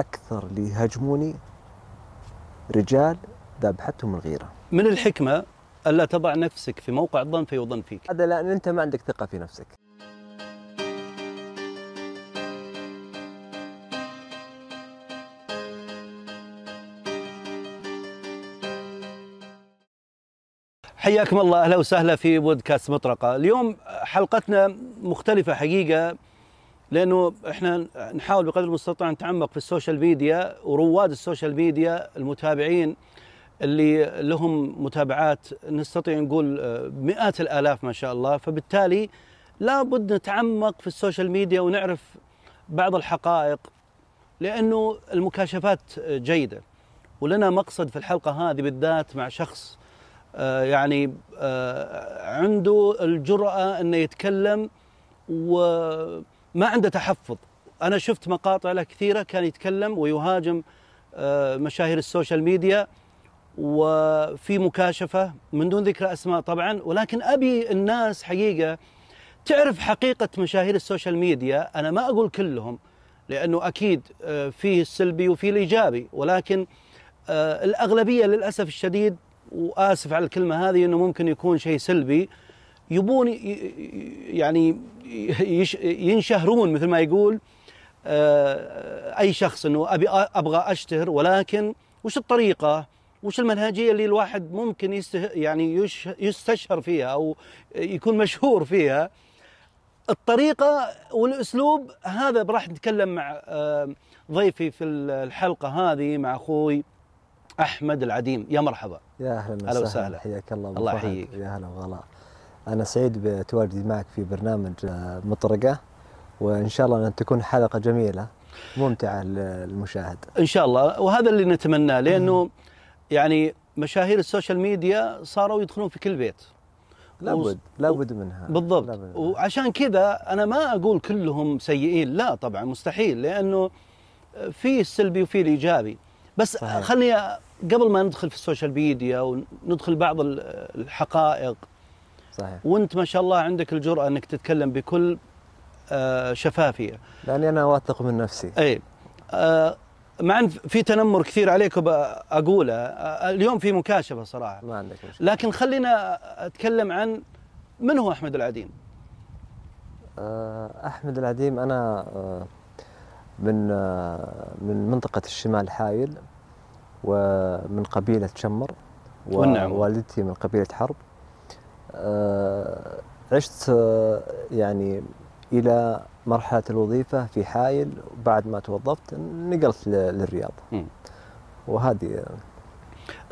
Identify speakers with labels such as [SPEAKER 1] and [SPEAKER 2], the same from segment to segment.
[SPEAKER 1] أكثر اللي يهاجموني رجال ذابحتهم الغيرة.
[SPEAKER 2] من الحكمة الا تضع نفسك في موقع الظن فيظن فيك.
[SPEAKER 1] هذا لأن أنت ما عندك ثقة في نفسك.
[SPEAKER 2] حياكم الله أهلا وسهلا في بودكاست مطرقة، اليوم حلقتنا مختلفة حقيقة. لأنه إحنا نحاول بقدر المستطاع نتعمق في ال social media ورواد ال social media المتابعين اللي لهم متابعات نستطيع نقول مئات الآلاف ما شاء الله، فبالتالي لابد نتعمق في ال social media ونعرف بعض الحقائق لأنه المكاشفات جيدة. ولنا مقصد في الحلقة هذه بالذات مع شخص آه، يعني آه، عنده الجرأة أنه يتكلم وما عنده تحفظ. أنا شفت مقاطع له كثيرة كان يتكلم ويهاجم آه، مشاهير ال social media وفي مكاشفة من دون ذكر أسماء طبعا. ولكن أبي الناس حقيقة تعرف حقيقة مشاهير ال social media. أنا ما أقول كلهم لأنه أكيد فيه السلبي وفيه الإيجابي. ولكن الأغلبية للأسف الشديد وآسف على الكلمة هذه إنه ممكن يكون شيء سلبي. يبون يعني ينشهرون مثل ما يقول أي شخص إنه أبي أبغى أشتهر ولكن وش الطريقة؟ وش المنهجية اللي الواحد ممكن يسته يعني يستشهر فيها أو يكون مشهور فيها؟ الطريقة والأسلوب هذا راح نتكلم مع ضيفي في الحلقة هذه مع أخوي أحمد العديم. يا مرحبا.
[SPEAKER 1] يا أهلا وسهلا. حياك الله
[SPEAKER 2] الله يحييك.
[SPEAKER 1] يا هلا وغلا. أنا سعيد بتواجدي معك في برنامج آه، مطرقة وإن شاء الله أن تكون حلقة جميلة ممتعة للمشاهد.
[SPEAKER 2] إن شاء الله. وهذا اللي نتمناه لأنه يعني مشاهير ال social media صاروا يدخلون في كل بيت.
[SPEAKER 1] لابد لابد منها.
[SPEAKER 2] بالضبط. لابد وعشان كذا أنا ما أقول كلهم سيئين لا طبعا مستحيل لأنه في السلبي وفي الإيجابي. بس صحيح. خلني قبل ما ندخل في ال social media وندخل بعض الحقائق
[SPEAKER 1] صحيح.
[SPEAKER 2] وانت ما شاء الله عندك الجرأة انك تتكلم بكل آه، شفافية.
[SPEAKER 1] لأني أنا واثق من نفسي.
[SPEAKER 2] اي آه، مع إن في تنمر كثير عليك اقوله آه، اليوم في مكاشفة صراحة.
[SPEAKER 1] ما عندك مشكلة.
[SPEAKER 2] لكن خلينا أتكلم عن من هو أحمد العديم؟
[SPEAKER 1] أحمد العديم أنا من من منطقة الشمال حايل ومن قبيلة شمر
[SPEAKER 2] والنعم.
[SPEAKER 1] ووالدتي من قبيلة حرب. عشت آه، يعني إلى مرحلة الوظيفة في حايل بعد ما توظفت نقلت للرياض. وهذه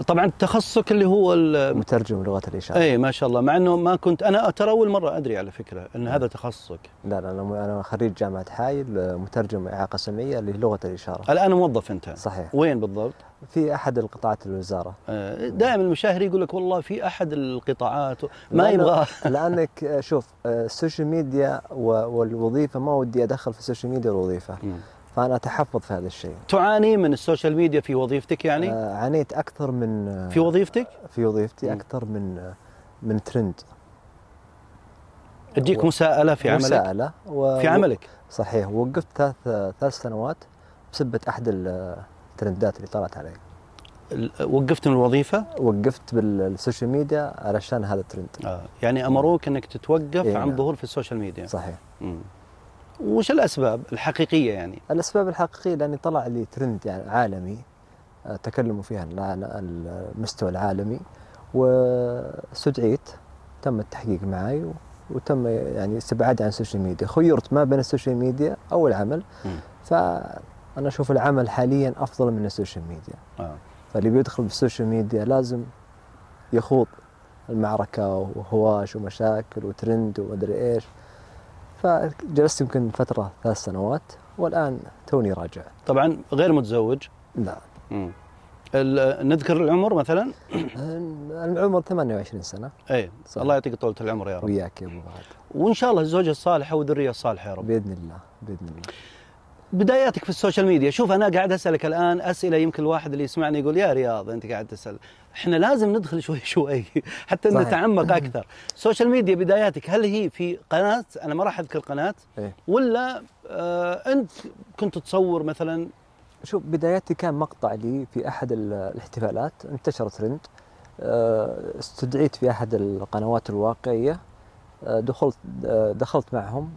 [SPEAKER 2] طبعا تخصصك اللي هو
[SPEAKER 1] مترجم لغه الإشارة.
[SPEAKER 2] اي ما شاء الله. مع إنه ما كنت أنا ترى أول مرة أدري على فكرة إن هذا تخصصك.
[SPEAKER 1] لا لا أنا أنا خريج جامعة حايل مترجم إعاقة سمعية للغة الإشارة.
[SPEAKER 2] الآن موظف أنت.
[SPEAKER 1] صحيح.
[SPEAKER 2] وين بالضبط؟
[SPEAKER 1] في أحد القطاعات الوزارة.
[SPEAKER 2] آه، دائما المشاهير يقول لك والله في أحد القطاعات ما يبغى.
[SPEAKER 1] لأنك شوف آه، ال social media والوظيفة ما ودي أدخل في ال social media والوظيفه فأنا أتحفظ في هذا الشيء.
[SPEAKER 2] تعاني من ال social media في وظيفتك يعني؟
[SPEAKER 1] آه عانيت أكثر من
[SPEAKER 2] آه في وظيفتك؟
[SPEAKER 1] في وظيفتي أكثر من آه من ترند
[SPEAKER 2] تجيك مساءلة في عملك.
[SPEAKER 1] مساءلة.
[SPEAKER 2] و... في عملك.
[SPEAKER 1] صحيح وقفت ثلاث ثلاث سنوات بسبة أحد الترندات اللي طلعت علي.
[SPEAKER 2] وقفت من الوظيفة؟
[SPEAKER 1] وقفت بال social media علشان هذا الترند.
[SPEAKER 2] آه. يعني أمروك إنك تتوقف إيه عن ظهور في ال social media.
[SPEAKER 1] صحيح.
[SPEAKER 2] مم. وش الأسباب الحقيقية يعني؟
[SPEAKER 1] الأسباب الحقيقية لاني طلع لي ترند يعني عالمي آه، تكلموا فيها المستوى العالمي واستدعيت تم التحقيق معي وتم يعني استبعادي عن ال social media خيرت ما بين ال social media أو العمل فأنا أشوف العمل حاليا أفضل من ال social media
[SPEAKER 2] آه.
[SPEAKER 1] فاللي بيدخل بال social media لازم يخوض المعركة وهواش ومشاكل وترند ومدري إيش فجلست يمكن فترة ثلاث سنوات والآن توني راجع.
[SPEAKER 2] طبعا غير متزوج؟
[SPEAKER 1] لا.
[SPEAKER 2] مم. نذكر العمر مثلا؟
[SPEAKER 1] العمر 28 سنة.
[SPEAKER 2] اي. الله يعطيك طولة العمر يا رب.
[SPEAKER 1] وياك يا أبو فهد.
[SPEAKER 2] وإن شاء الله الزوجة الصالحة والذرية الصالحة يا رب.
[SPEAKER 1] بإذن الله بإذن الله.
[SPEAKER 2] بداياتك في ال social media. شوف أنا قاعد أسألك الآن أسئلة يمكن الواحد اللي يسمعني يقول يا رياض أنت قاعد تسأل. إحنا لازم ندخل شوي شوي حتى نتعمق أكثر. ال social media بداياتك هل هي في قناة؟ أنا ما راح أذكر قناة.
[SPEAKER 1] إيه؟
[SPEAKER 2] ولا آه أنت كنت تصور مثلا؟
[SPEAKER 1] شوف بداياتي كان مقطع لي في أحد ال- الاحتفالات انتشر ترند آه، استدعيت في أحد القنوات الواقعية. آه، دخلت آه، دخلت معهم.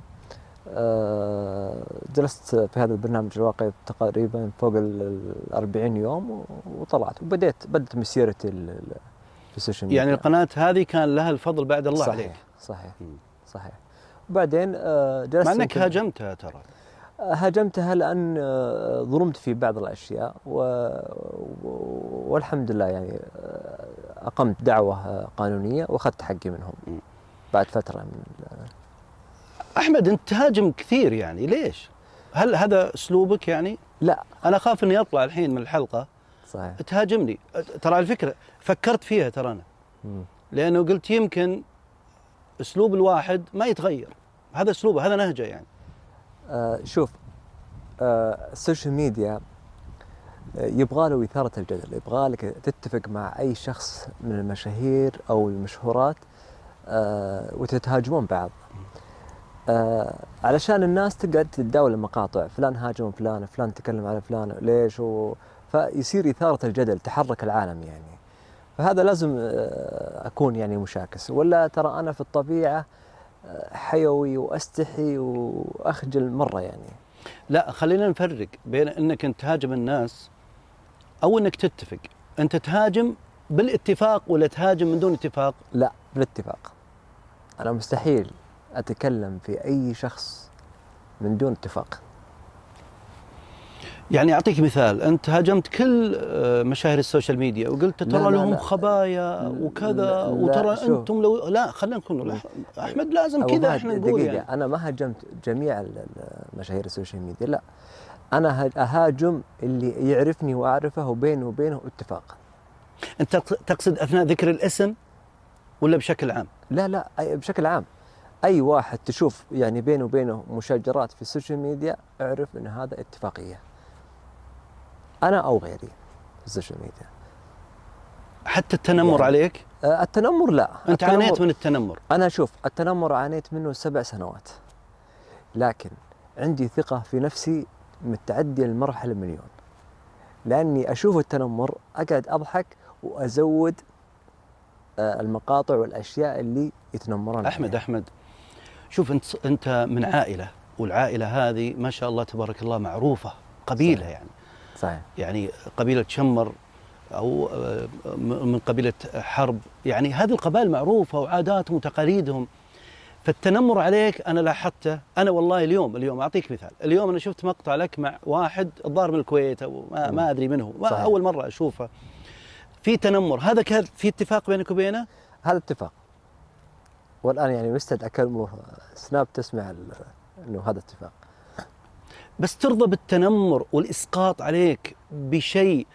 [SPEAKER 1] جلست في هذا البرنامج الواقعي تقريبا فوق ال 40 يوم وطلعت. وبديت بدت مسيرتي في ال social media.
[SPEAKER 2] يعني القناة هذه كان لها الفضل بعد الله
[SPEAKER 1] صحيح
[SPEAKER 2] عليك.
[SPEAKER 1] صحيح. صحيح. وبعدين آه، جلست
[SPEAKER 2] مع انك هاجمتها ترى.
[SPEAKER 1] هاجمتها لأن آه، ظلمت في بعض الأشياء و... والحمد لله يعني آه، أقمت دعوة آه، قانونية وأخذت حقي منهم. بعد فترة من
[SPEAKER 2] أحمد أنت تهاجم كثير يعني ليش؟ هل هذا أسلوبك يعني؟
[SPEAKER 1] لا.
[SPEAKER 2] أنا أخاف إني أطلع الحين من الحلقة.
[SPEAKER 1] صحيح.
[SPEAKER 2] تهاجمني. ترى الفكرة فكرت فيها ترى
[SPEAKER 1] أنا.
[SPEAKER 2] لأنه قلت يمكن أسلوب الواحد ما يتغير. هذا اسلوبه هذا نهجة يعني.
[SPEAKER 1] آه شوف آه ال social media آه، يبغى له إثارة الجدل يبغى لك تتفق مع أي شخص من المشاهير أو المشهورات آه وتتهاجمون بعض. آه علشان الناس تقعد تتداول المقاطع. فلان هاجم فلان فلان تكلم على فلان ليش؟ و... فيصير إثارة الجدل تحرك العالم يعني. فهذا لازم آه أكون يعني مشاكس. ولا ترى أنا في الطبيعة آه، حيوي وأستحي وأخجل مرة يعني.
[SPEAKER 2] لا خلينا نفرق بين إنك أنت تهاجم الناس أو إنك تتفق. أنت تهاجم بالاتفاق ولا تهاجم من دون اتفاق؟
[SPEAKER 1] لا بالاتفاق. أنا مستحيل. أتكلم في أي شخص من دون اتفاق
[SPEAKER 2] يعني أعطيك مثال أنت هاجمت كل آه، مشاهير ال social media
[SPEAKER 1] وقلت
[SPEAKER 2] ترى لهم. خبايا وكذا وترى. أنتم لو لا خلينا نكون أحمد لازم كذا إحنا نقول
[SPEAKER 1] دقيقة
[SPEAKER 2] يعني
[SPEAKER 1] أنا ما هاجمت جميع مشاهير ال social media لا أنا أهاجم اللي يعرفني وأعرفه وبيني وبينه اتفاق
[SPEAKER 2] أنت تقصد أثناء ذكر الاسم ولا بشكل عام؟
[SPEAKER 1] لا لا أي- بشكل عام أي واحد تشوف يعني بينه وبينه مشاجرات في ال social media اعرف إن هذا اتفاقية. أنا أو غيري في ال social media.
[SPEAKER 2] حتى التنمر
[SPEAKER 1] يعني
[SPEAKER 2] عليك؟
[SPEAKER 1] آه، التنمر لا.
[SPEAKER 2] أنت
[SPEAKER 1] التنمر-
[SPEAKER 2] عانيت من التنمر.
[SPEAKER 1] أنا شوف التنمر عانيت منه سبع سنوات. لكن عندي ثقة في نفسي متعدية المرحله مليون. لأني أشوف التنمر أقعد أضحك وأزود آه، المقاطع والأشياء اللي يتنمرون
[SPEAKER 2] أحمد
[SPEAKER 1] عليها.
[SPEAKER 2] أحمد. شوف انت انت من عائلة والعائلة هذه ما شاء الله تبارك الله معروفة قبيلة
[SPEAKER 1] صحيح.
[SPEAKER 2] يعني.
[SPEAKER 1] صحيح.
[SPEAKER 2] يعني قبيلة شمر أو آه، من قبيلة حرب. يعني هذه القبائل معروفة وعاداتهم وتقاليدهم. فالتنمر عليك أنا لاحظته. أنا والله اليوم اليوم أعطيك مثال. اليوم أنا شفت مقطع لك مع واحد الظاهر من الكويت أو ما, ما أدري منه. ما. أول مرة أشوفه. في تنمر. هذا كان في اتفاق بينك وبينه؟
[SPEAKER 1] هذا اتفاق. والآن يعني مستعد أكلمه سناب تسمع إنه هذا اتفاق
[SPEAKER 2] بس ترضى بالتنمر والإسقاط عليك بشيء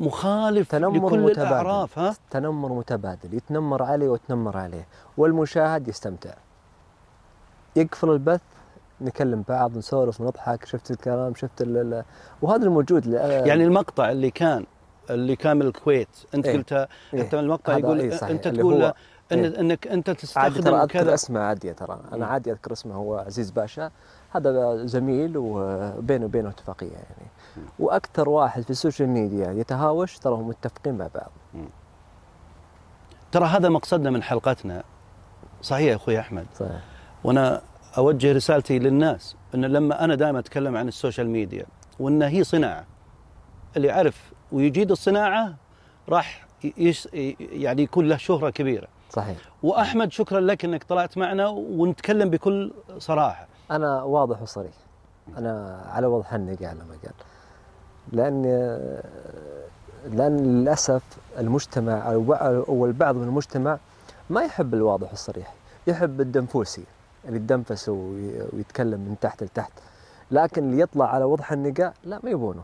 [SPEAKER 2] مخالف
[SPEAKER 1] تنمر
[SPEAKER 2] لكل
[SPEAKER 1] متبادل.
[SPEAKER 2] الأعراف ها
[SPEAKER 1] تنمر متبادل يتنمر علي واتنمر عليه والمشاهد يستمتع يقفل البث نكلم بعض نسولف نضحك شفت الكلام شفت ال وهذا الموجود
[SPEAKER 2] يعني المقطع اللي كان اللي كان من الكويت أنت
[SPEAKER 1] إيه.
[SPEAKER 2] قلتها
[SPEAKER 1] إيه.
[SPEAKER 2] حتى المقطع يقول
[SPEAKER 1] إيه صحيح. أنت
[SPEAKER 2] تقول إن
[SPEAKER 1] إيه.
[SPEAKER 2] إنك أنت
[SPEAKER 1] عادي
[SPEAKER 2] تستخدم
[SPEAKER 1] ترى أذكر
[SPEAKER 2] كذا.
[SPEAKER 1] اسمه عادي ترى. أنا
[SPEAKER 2] مم.
[SPEAKER 1] عادي أذكر اسمه هو عزيز باشا. هذا زميل وبينه وبينه اتفاقية يعني. وأكثر واحد في ال social media يتهاوش ترى هم متفقين مع بعض.
[SPEAKER 2] ترى هذا مقصدنا من حلقتنا. صحيح يا أخوي أحمد.
[SPEAKER 1] صحيح.
[SPEAKER 2] وأنا أوجه رسالتي للناس إن لما أنا دائما أتكلم عن السوشيال ميديا وان هي صناعة. اللي يعرف ويجيد الصناعة راح يش يعني يكون له شهرة كبيرة.
[SPEAKER 1] صحيح.
[SPEAKER 2] وأحمد شكرا لك إنك طلعت معنا ونتكلم بكل صراحة.
[SPEAKER 1] أنا واضح وصريح. أنا على وضح النقي على ما قال. لأن لأن للأسف المجتمع أو بع- أو البعض من المجتمع ما يحب الواضح والصريح. يحب الدنفوسي اللي يدنفس وي- ويتكلم من تحت لتحت. لكن اللي يطلع على وضح النقا لا ما يبونه.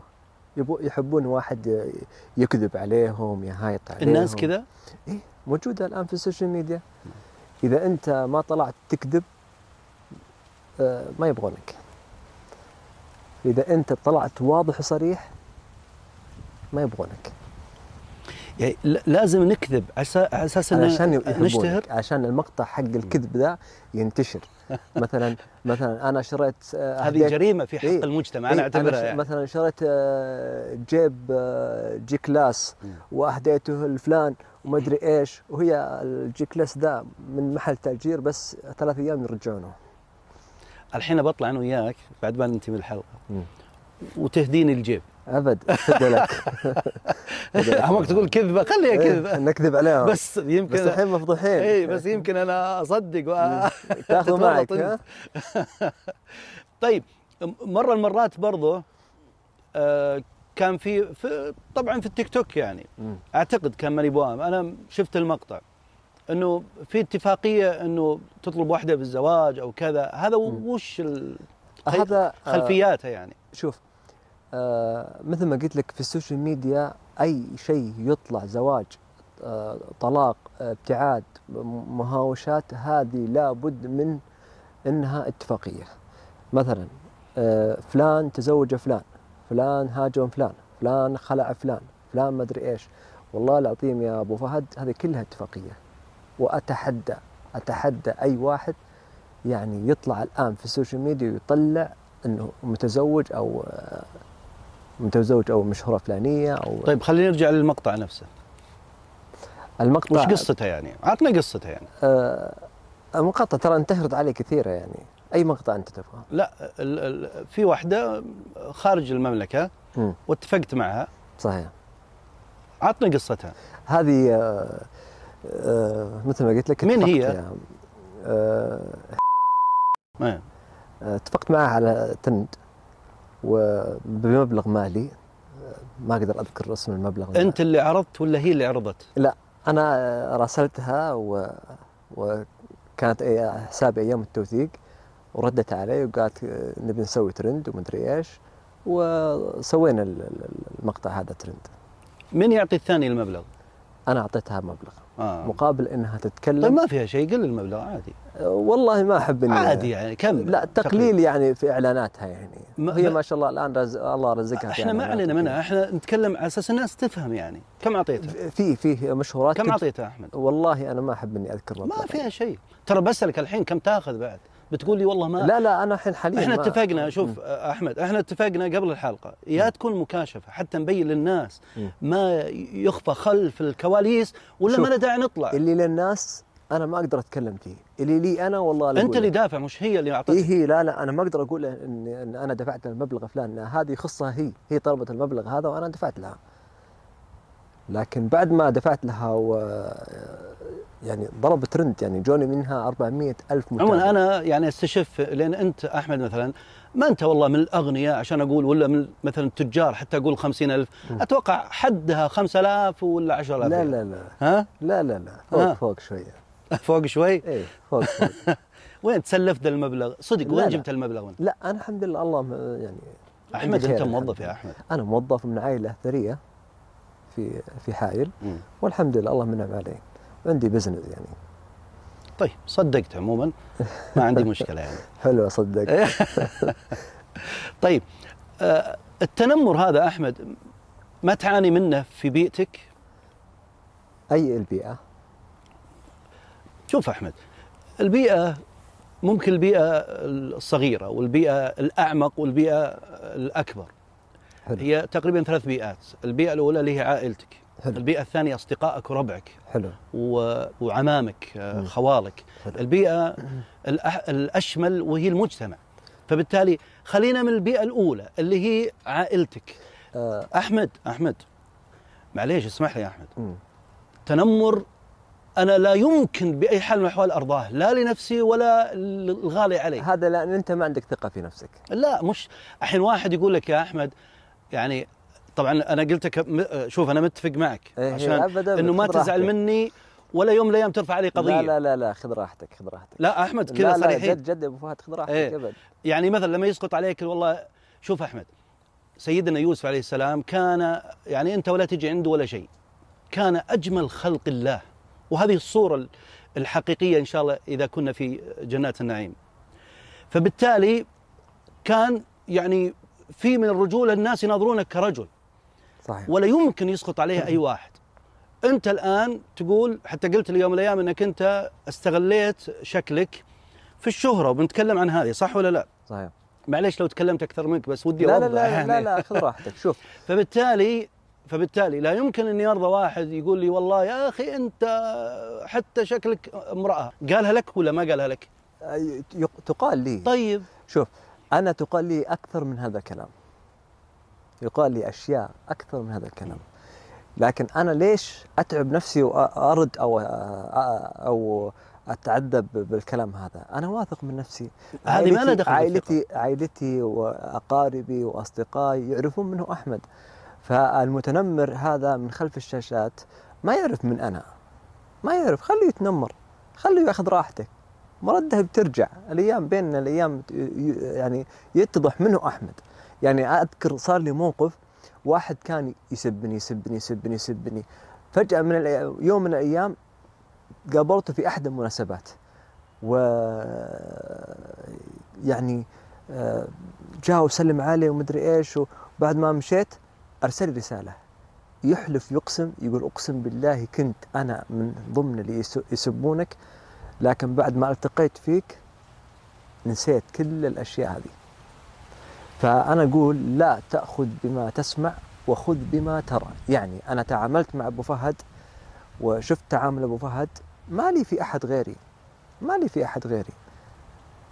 [SPEAKER 1] يبو يحبون واحد يكذب عليهم يهايط عليهم.
[SPEAKER 2] الناس كذا
[SPEAKER 1] إيه. موجودة الآن في ال social media. إذا أنت ما طلعت تكذب آه، ما يبغونك إذا أنت طلعت واضح وصريح ما يبغونك
[SPEAKER 2] يعني لازم نكذب. على أساس إن
[SPEAKER 1] علشان يحبونك
[SPEAKER 2] نشتهر؟
[SPEAKER 1] عشان المقطع حق الكذب ذا ينتشر. مثلا مثلا أنا شريت آه،
[SPEAKER 2] هذه جريمة في حق
[SPEAKER 1] إيه.
[SPEAKER 2] المجتمع
[SPEAKER 1] إيه،
[SPEAKER 2] أنا
[SPEAKER 1] أعتبرها
[SPEAKER 2] يعني.
[SPEAKER 1] مثلا شريت آه، جيب
[SPEAKER 2] G-Class.
[SPEAKER 1] وأهديته لفلان وما أدري إيش. وهي ال G-Class ذا من محل تأجير بس ثلاث أيام يرجعونه.
[SPEAKER 2] الحين بطلع أنا وياك بعد ما ننتهي من
[SPEAKER 1] الحلقة.
[SPEAKER 2] وتهديني الجيب.
[SPEAKER 1] أبد. لك.
[SPEAKER 2] همك تقول كذبة. خليها
[SPEAKER 1] إيه،
[SPEAKER 2] كذبة.
[SPEAKER 1] نكذب عليهم
[SPEAKER 2] بس يمكن
[SPEAKER 1] بس الحين مفضوحين.
[SPEAKER 2] اي بس يمكن أنا أصدق و...
[SPEAKER 1] تاخذ
[SPEAKER 2] تتورط
[SPEAKER 1] معك
[SPEAKER 2] طيب مرة المرات برضو آه، كان في, في طبعا في التيك توك يعني.
[SPEAKER 1] مم.
[SPEAKER 2] أعتقد كان ماني بوام أنا شفت المقطع. إنه في اتفاقية إنه تطلب واحدة بالزواج أو كذا. هذا
[SPEAKER 1] مم.
[SPEAKER 2] وش ال-
[SPEAKER 1] هذا آه،
[SPEAKER 2] خلفياتها يعني.
[SPEAKER 1] شوف آه مثل ما قلت لك في ال social media أي شيء يطلع زواج آه طلاق ابتعاد م- مهاوشات هذه لابد من إنها اتفاقية. مثلا آه فلان تزوج فلان. فلان هاجم فلان فلان خلع فلان فلان ما أدري إيش. والله العظيم يا أبو فهد هذه كلها اتفاقية. وأتحدى أتحدى أي واحد يعني يطلع الآن في ال social media ويطلع إنه متزوج أو آه، متزوج أو مشهورة فلانية أو
[SPEAKER 2] طيب خلينا نرجع للمقطع نفسه.
[SPEAKER 1] المقطع
[SPEAKER 2] وش قصته يعني؟ عطنا قصته يعني.
[SPEAKER 1] آه المقاطع ترى انتشرت عليه كثيرة يعني. أي مقطع أنت تبغاه؟
[SPEAKER 2] لا ال ال في واحدة خارج المملكة
[SPEAKER 1] مم،
[SPEAKER 2] واتفقت معها.
[SPEAKER 1] صحيح.
[SPEAKER 2] عطنا قصتها.
[SPEAKER 1] هذه آه آه مثل ما قلت لك
[SPEAKER 2] من
[SPEAKER 1] اتفقت
[SPEAKER 2] هي؟
[SPEAKER 1] آه
[SPEAKER 2] ما
[SPEAKER 1] آه، اتفقت معها على تند. وبمبلغ مالي آه، ما أقدر أذكر اسم المبلغ.
[SPEAKER 2] أنت اللي عرضت ولا هي اللي عرضت؟
[SPEAKER 1] أنا آه، راسلتها و... وكانت حسابي أيام التوثيق. وردت علي وقالت آه، نبي نسوي ترند ومدري إيش وسوينا ال- ال- المقطع هذا ترند.
[SPEAKER 2] من يعطي الثاني المبلغ؟
[SPEAKER 1] أنا أعطيتها مبلغ.
[SPEAKER 2] آه.
[SPEAKER 1] مقابل إنها
[SPEAKER 2] طيب
[SPEAKER 1] تتكلم
[SPEAKER 2] ما فيها شيء قل المبلغ عادي.
[SPEAKER 1] آه، والله ما أحب إني
[SPEAKER 2] عادي يعني كم
[SPEAKER 1] لا تقليل يعني في إعلاناتها يعني.
[SPEAKER 2] ما-
[SPEAKER 1] هي
[SPEAKER 2] ما-
[SPEAKER 1] ما شاء الله الآن رز... الله رزقها
[SPEAKER 2] إحنا ما
[SPEAKER 1] إعلانات
[SPEAKER 2] علينا. منها إحنا نتكلم على أساس الناس تفهم يعني. كم أعطيتها؟
[SPEAKER 1] في في مشهورات
[SPEAKER 2] كم أعطيتها أحمد؟
[SPEAKER 1] والله أنا ما أحب إني أذكر
[SPEAKER 2] ما فيها شيء. ترى بسألك الحين كم تأخذ بعد؟ بتقول لي والله ما
[SPEAKER 1] لا لا أنا الحين حاليا إحنا
[SPEAKER 2] اتفقنا شوف آه، أحمد إحنا اتفقنا قبل الحلقة يا تكون مكاشفة حتى نبين للناس
[SPEAKER 1] مم.
[SPEAKER 2] ما يخفى خلف الكواليس ولا ما له داعي نطلع.
[SPEAKER 1] اللي للناس أنا ما أقدر أتكلم فيه اللي لي أنا والله أنت
[SPEAKER 2] اللي. دافع مش هي اللي
[SPEAKER 1] إيه
[SPEAKER 2] اعطتك
[SPEAKER 1] هي لا لا أنا ما أقدر أقول إن إن أنا دفعت المبلغ فلان لا، هذه يخصها هي هي طلبت المبلغ هذا وأنا دفعت لها. لكن بعد ما دفعت لها و يعني ضرب ترند يعني جوني منها 400 ألف متابع
[SPEAKER 2] عموما أنا يعني أستشف لأن أنت أحمد مثلا ما أنت والله من الأغنياء عشان أقول ولا من مثلا التجار حتى ألف
[SPEAKER 1] مم.
[SPEAKER 2] أتوقع حدها 5000 ولا 10000
[SPEAKER 1] لا لا لا
[SPEAKER 2] ها
[SPEAKER 1] لا لا لا فوق
[SPEAKER 2] آه.
[SPEAKER 1] فوق شوية
[SPEAKER 2] فوق شوي
[SPEAKER 1] إيه فوق, فوق.
[SPEAKER 2] وين تسلفت ذا المبلغ صدق وين. جبت المبلغ وين
[SPEAKER 1] لا أنا الحمد لله الله يعني
[SPEAKER 2] أنت
[SPEAKER 1] خير
[SPEAKER 2] موظف يا
[SPEAKER 1] لله.
[SPEAKER 2] أحمد
[SPEAKER 1] أنا موظف من عائلة ثرية في في حائل. والحمد لله الله منعم علي عندي بزنس يعني.
[SPEAKER 2] طيب صدقت عموما. ما عندي مشكلة يعني.
[SPEAKER 1] حلو اصدق
[SPEAKER 2] طيب آه التنمر هذا أحمد ما تعاني منه في بيئتك؟
[SPEAKER 1] أي البيئة؟
[SPEAKER 2] شوف أحمد البيئة ممكن البيئة الصغيرة والبيئة الأعمق والبيئة الأكبر.
[SPEAKER 1] حلو.
[SPEAKER 2] هي تقريبا ثلاث بيئات البيئة الأولى اللي هي عائلتك.
[SPEAKER 1] حلو.
[SPEAKER 2] البيئة الثانية أصدقائك وربعك.
[SPEAKER 1] حلو.
[SPEAKER 2] و- وعمامك آه،. خوالك.
[SPEAKER 1] حلو.
[SPEAKER 2] البيئة الأح- الأشمل وهي المجتمع. فبالتالي خلينا من البيئة الأولى اللي هي عائلتك.
[SPEAKER 1] آه.
[SPEAKER 2] أحمد أحمد معليش اسمح لي يا أحمد.
[SPEAKER 1] مم.
[SPEAKER 2] تنمر أنا لا يمكن بأي حال من الأحوال أرضاه لا لنفسي ولا الغالي علي
[SPEAKER 1] هذا لأن أنت ما عندك ثقة في نفسك.
[SPEAKER 2] لا مش الحين واحد يقول لك يا أحمد يعني طبعا أنا قلت لك شوف أنا متفق معك
[SPEAKER 1] إيه،
[SPEAKER 2] عشان
[SPEAKER 1] أبداً،
[SPEAKER 2] إنه ما تزعل
[SPEAKER 1] راحتك.
[SPEAKER 2] مني ولا يوم من الأيام ترفع علي قضية.
[SPEAKER 1] لا لا لا لا خذ راحتك خذ راحتك.
[SPEAKER 2] لا أحمد كذا صريحين
[SPEAKER 1] جد جد أبو فهد خذ راحتك
[SPEAKER 2] إيه.
[SPEAKER 1] أبد.
[SPEAKER 2] يعني مثلا لما يسقط عليك والله شوف أحمد سيدنا يوسف عليه السلام كان يعني أنت ولا تجي عنده ولا شيء كان أجمل خلق الله. وهذه الصورة الحقيقية إن شاء الله إذا كنا في جنات النعيم. فبالتالي كان يعني في من الرجوله الناس يناظرونك كرجل.
[SPEAKER 1] صحيح.
[SPEAKER 2] ولا يمكن يسقط عليه أي واحد. أنت الآن تقول حتى قلت اليوم من الأيام إنك أنت استغليت شكلك في الشهرة وبنتكلم عن هذه صح ولا لا؟
[SPEAKER 1] صحيح.
[SPEAKER 2] معليش لو تكلمت أكثر منك بس ودي
[SPEAKER 1] لا لا لا,
[SPEAKER 2] يعني.
[SPEAKER 1] لا لا خذ راحتك شوف.
[SPEAKER 2] فبالتالي فبالتالي لا يمكن اني ارضى واحد يقول لي والله يا أخي أنت حتى شكلك امرأة. قالها لك ولا ما قالها لك؟
[SPEAKER 1] تقال لي.
[SPEAKER 2] طيب.
[SPEAKER 1] شوف أنا تقال لي أكثر من هذا الكلام. يقال لي أشياء أكثر من هذا الكلام. لكن أنا ليش أتعب نفسي وأرد أو أو أتعذب بالكلام هذا؟ أنا واثق من نفسي.
[SPEAKER 2] هذه ما لها دخل
[SPEAKER 1] عائلتي عائلتي وأقاربي وأصدقائي يعرفون منه أحمد. فالمتنمر هذا من خلف الشاشات ما يعرف من أنا. ما يعرف. خليه يتنمر. خليه يأخذ راحته. مرده بترجع. الأيام بيننا الأيام يعني يتضح منه أحمد. يعني أذكر صار لي موقف واحد كان يسبني يسبني يسبني يسبني. فجأة من يوم من الأيام قابلته في أحد المناسبات. و يعني جاء وسلم علي ومدري إيش وبعد ما مشيت أرسل رسالة. يحلف يقسم يقول أقسم بالله كنت أنا من ضمن اللي يس- يسبونك لكن بعد ما التقيت فيك نسيت كل الأشياء هذه. فأنا أقول لا تأخذ بما تسمع وخذ بما ترى. يعني أنا تعاملت مع أبو فهد وشفت تعامل أبو فهد ما لي في أحد غيري ما لي في أحد غيري.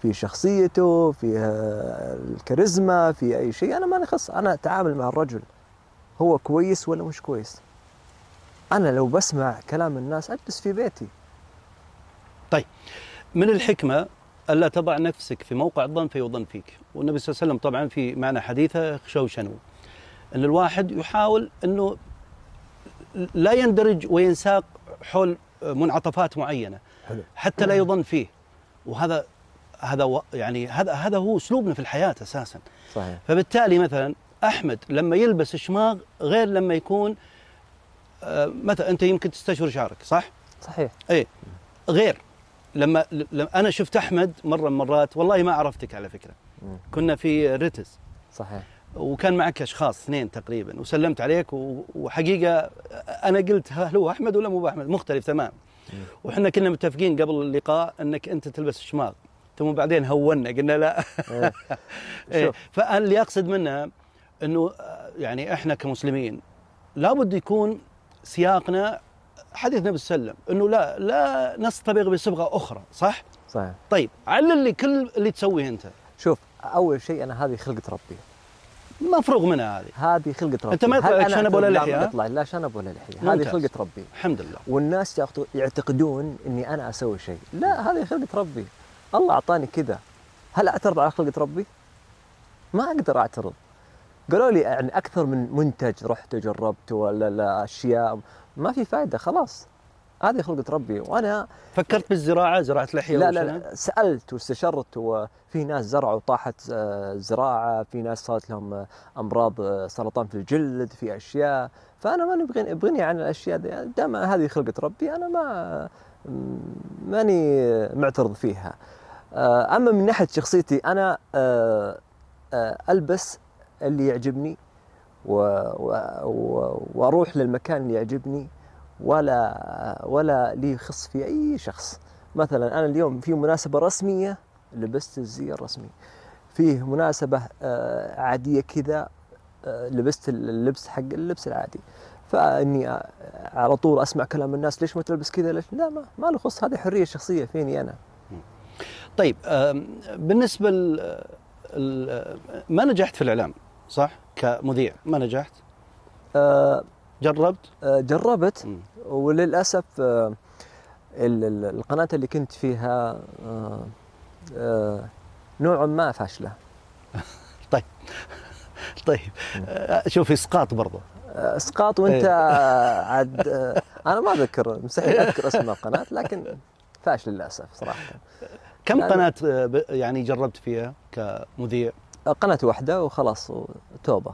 [SPEAKER 1] في شخصيته في آه، الكاريزما في أي شيء أنا ماني خص أنا أتعامل مع الرجل. هو كويس ولا مش كويس؟ أنا لو بسمع كلام الناس أجلس في بيتي.
[SPEAKER 2] من الحكمة ألا تضع نفسك في موقع الظن فيظن فيك. والنبي صلى الله عليه وسلم طبعا في معنى حديثة شوشنو. أن الواحد يحاول أنه لا يندرج وينساق حول منعطفات معينة
[SPEAKER 1] حلو.
[SPEAKER 2] حتى لا يظن فيه. وهذا هذا يعني هذا هذا هو أسلوبنا في الحياة أساسا.
[SPEAKER 1] صحيح.
[SPEAKER 2] فبالتالي مثلا أحمد لما يلبس شماغ غير لما يكون آه، مثلا أنت يمكن تستشعر شعرك صح؟
[SPEAKER 1] صحيح.
[SPEAKER 2] غير. لما لما أنا شفت أحمد مرة من المرات والله ما عرفتك على
[SPEAKER 1] فكرة.
[SPEAKER 2] كنا في ريتز
[SPEAKER 1] صحيح.
[SPEAKER 2] وكان معك أشخاص اثنين تقريبا وسلمت عليك وحقيقة أنا قلت هل هو أحمد ولا مو باحمد مختلف تمام. وحنا كنا متفقين قبل اللقاء إنك أنت تلبس شماغ. ثم بعدين هونا قلنا لا.
[SPEAKER 1] إيه.
[SPEAKER 2] إيه.
[SPEAKER 1] شوف
[SPEAKER 2] فأنا اللي أقصد منها إنه آه، يعني إحنا كمسلمين لابد يكون سياقنا حديث النبي صلى الله عليه وسلم إنه لا لا نصطبغ بصبغة أخرى صح؟
[SPEAKER 1] صحيح.
[SPEAKER 2] طيب علل لي كل اللي تسويه أنت.
[SPEAKER 1] شوف أول شيء أنا هذه خلقة ربي.
[SPEAKER 2] مفروغ منها هذه.
[SPEAKER 1] هذه خلقة ربي.
[SPEAKER 2] أنت ما يطلع لك شنب ولا
[SPEAKER 1] أعترض؟ لا،؟ يطلع لا شنب ولا لحية. هذه. خلقة ربي.
[SPEAKER 2] الحمد لله.
[SPEAKER 1] والناس يعت- يعتقدون إني أنا أسوي شيء. لا هذه خلقة ربي. الله أعطاني كذا. هل أعترض على خلقة ربي؟ ما أقدر أعترض. قالوا لي يعني أكثر من منتج رحت وجربت ولا لا أشياء. ما في فائده خلاص. هذه خلقة ربي وأنا
[SPEAKER 2] فكرت بالزراعة زراعة لحية
[SPEAKER 1] لا لا, لا. سألت واستشرت وفي ناس زرعوا طاحت آه، زراعة في ناس صارت لهم آه، أمراض آه، سرطان في الجلد في أشياء. فأنا ماني بغني ابغني عن الأشياء دي. دام هذه خلقة ربي أنا ما ماني معترض فيها. أما من ناحية شخصيتي أنا ألبس اللي يعجبني. و... و... وأروح للمكان اللي يعجبني ولا ولا لي خص في أي شخص. مثلا أنا اليوم في مناسبة رسمية لبست الزي الرسمي. فيه مناسبة آه، عادية كذا آه، لبست اللبس حق اللبس العادي. فإني آه، على طول أسمع كلام الناس ليش ما تلبس كذا؟ ليش؟ لا ما ما له خص. هذه حرية شخصية فيني أنا.
[SPEAKER 2] طيب بالنسبة ما نجحت في الإعلام صح؟ كمذيع ما نجحت؟
[SPEAKER 1] آه،
[SPEAKER 2] جربت؟
[SPEAKER 1] آه، جربت
[SPEAKER 2] مم.
[SPEAKER 1] وللأسف آه، ال- ال- القناة اللي كنت فيها آه، آه، نوعا ما فاشلة
[SPEAKER 2] طيب آه، شوف إسقاط برضه
[SPEAKER 1] آه، إسقاط وأنت
[SPEAKER 2] إيه.
[SPEAKER 1] عاد آه، أنا ما أذكر مستحيل أذكر اسم القناة لكن فاشل للأسف صراحة
[SPEAKER 2] كم قناة يعني جربت فيها كمذيع؟
[SPEAKER 1] آه، قناة واحدة وخلاص
[SPEAKER 2] توبة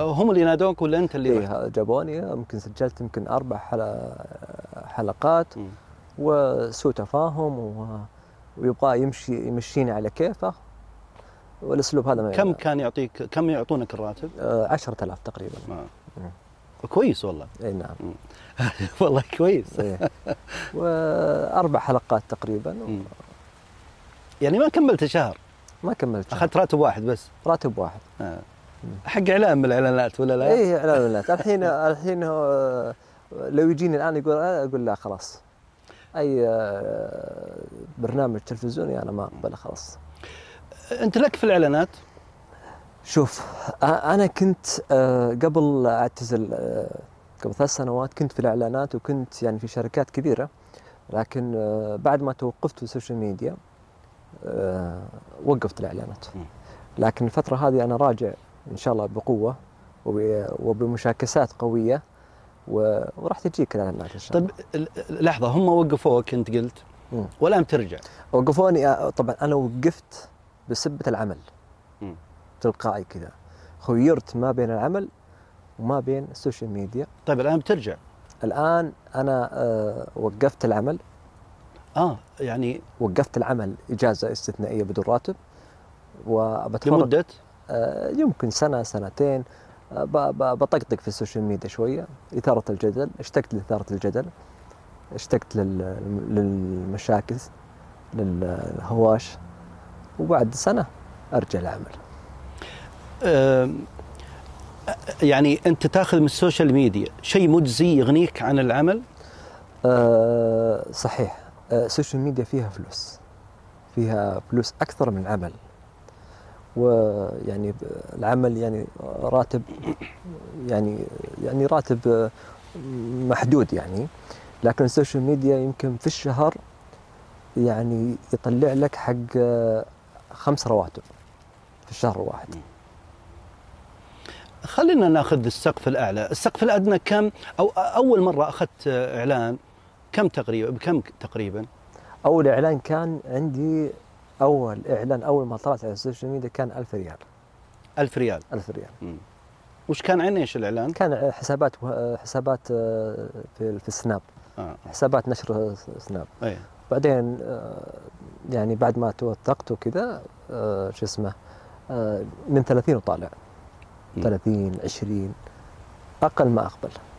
[SPEAKER 2] هم اللي نادوك ولا أنت اللي؟
[SPEAKER 1] إيه جابوني يمكن سجلت يمكن أربع حل- حلقات
[SPEAKER 2] مم.
[SPEAKER 1] وسوء تفاهم و... ويبغى يمشي يمشيني على كيفه والأسلوب هذا ما
[SPEAKER 2] كم كان يعطيك كم يعطونك الراتب؟
[SPEAKER 1] آه، 10000 تقريبا
[SPEAKER 2] ما.
[SPEAKER 1] مم.
[SPEAKER 2] كويس والله
[SPEAKER 1] إي نعم
[SPEAKER 2] والله كويس
[SPEAKER 1] إيه. وأربع حلقات تقريبا
[SPEAKER 2] مم. يعني ما كملت شهر
[SPEAKER 1] ما كملت شهر.
[SPEAKER 2] أخذت راتب واحد بس
[SPEAKER 1] راتب واحد
[SPEAKER 2] آه. حق اعلان من الإعلانات ولا لا؟
[SPEAKER 1] اي اعلانات الحين الحين هو- لو يجيني الآن يقول أقول لا خلاص أي آه، برنامج تلفزيوني أنا ما أقبله خلاص
[SPEAKER 2] أنت لك في الإعلانات
[SPEAKER 1] شوف آه، أنا كنت آه، قبل أعتزل آه، قبل ثلاث سنوات كنت في الإعلانات وكنت يعني في شركات كبيره لكن آه، بعد ما توقفت في السوشيال ميديا آه، وقفت
[SPEAKER 2] الإعلانات.
[SPEAKER 1] لكن الفترة هذه أنا راجع إن شاء الله بقوة وب- وبمشاكسات قوية وراح تجيك الإعلانات إن شاء الله.
[SPEAKER 2] طيب لحظة هم وقفوك أنت قلت. والآن ترجع
[SPEAKER 1] وقفوني آه، طبعا أنا وقفت بسبة العمل. تلقائي كذا. خيرت ما بين العمل وما بين السوشيال ميديا.
[SPEAKER 2] طيب الآن بترجع؟
[SPEAKER 1] الآن أنا آه، وقفت العمل.
[SPEAKER 2] آه يعني
[SPEAKER 1] وقفت العمل إجازة استثنائية بدون راتب وبتفرغ
[SPEAKER 2] لمدة؟
[SPEAKER 1] آه، يمكن سنة سنتين. آه، بطقطق في ال social media شوية إثارة الجدل اشتقت لإثارة الجدل اشتقت لل- للمشاكل للهواش وبعد سنة أرجع العمل.
[SPEAKER 2] يعني أنت تأخذ من ال social media شيء مجزي يغنيك عن العمل؟
[SPEAKER 1] آه، صحيح. ال social media فيها فلوس. فيها فلوس أكثر من العمل ويعني العمل يعني راتب يعني يعني راتب آه، محدود يعني. لكن السوشيال ميديا يمكن في الشهر يعني يطلع لك حق آه، خمس رواتب في الشهر الواحد.
[SPEAKER 2] خلينا ناخذ السقف الأعلى. السقف الأدنى كم؟ أو أول مرة أخذت إعلان كم تقريبا بكم تقريبا؟
[SPEAKER 1] أول إعلان كان عندي أول إعلان أول ما طلعت على ال social media كان 1000 ريال.
[SPEAKER 2] ألف ريال.
[SPEAKER 1] 1000 ريال.
[SPEAKER 2] مم. وش كان عن إيش الإعلان؟
[SPEAKER 1] كان حسابات حسابات آه، في في ال
[SPEAKER 2] Snap. آه.
[SPEAKER 1] حسابات نشر Snap.
[SPEAKER 2] أي.
[SPEAKER 1] بعدين آه، يعني بعد ما توثقت وكذا آه، شو اسمه آه، من 30 وطالع.
[SPEAKER 2] مم.
[SPEAKER 1] 30 20 أقل ما أقبل.
[SPEAKER 2] آه،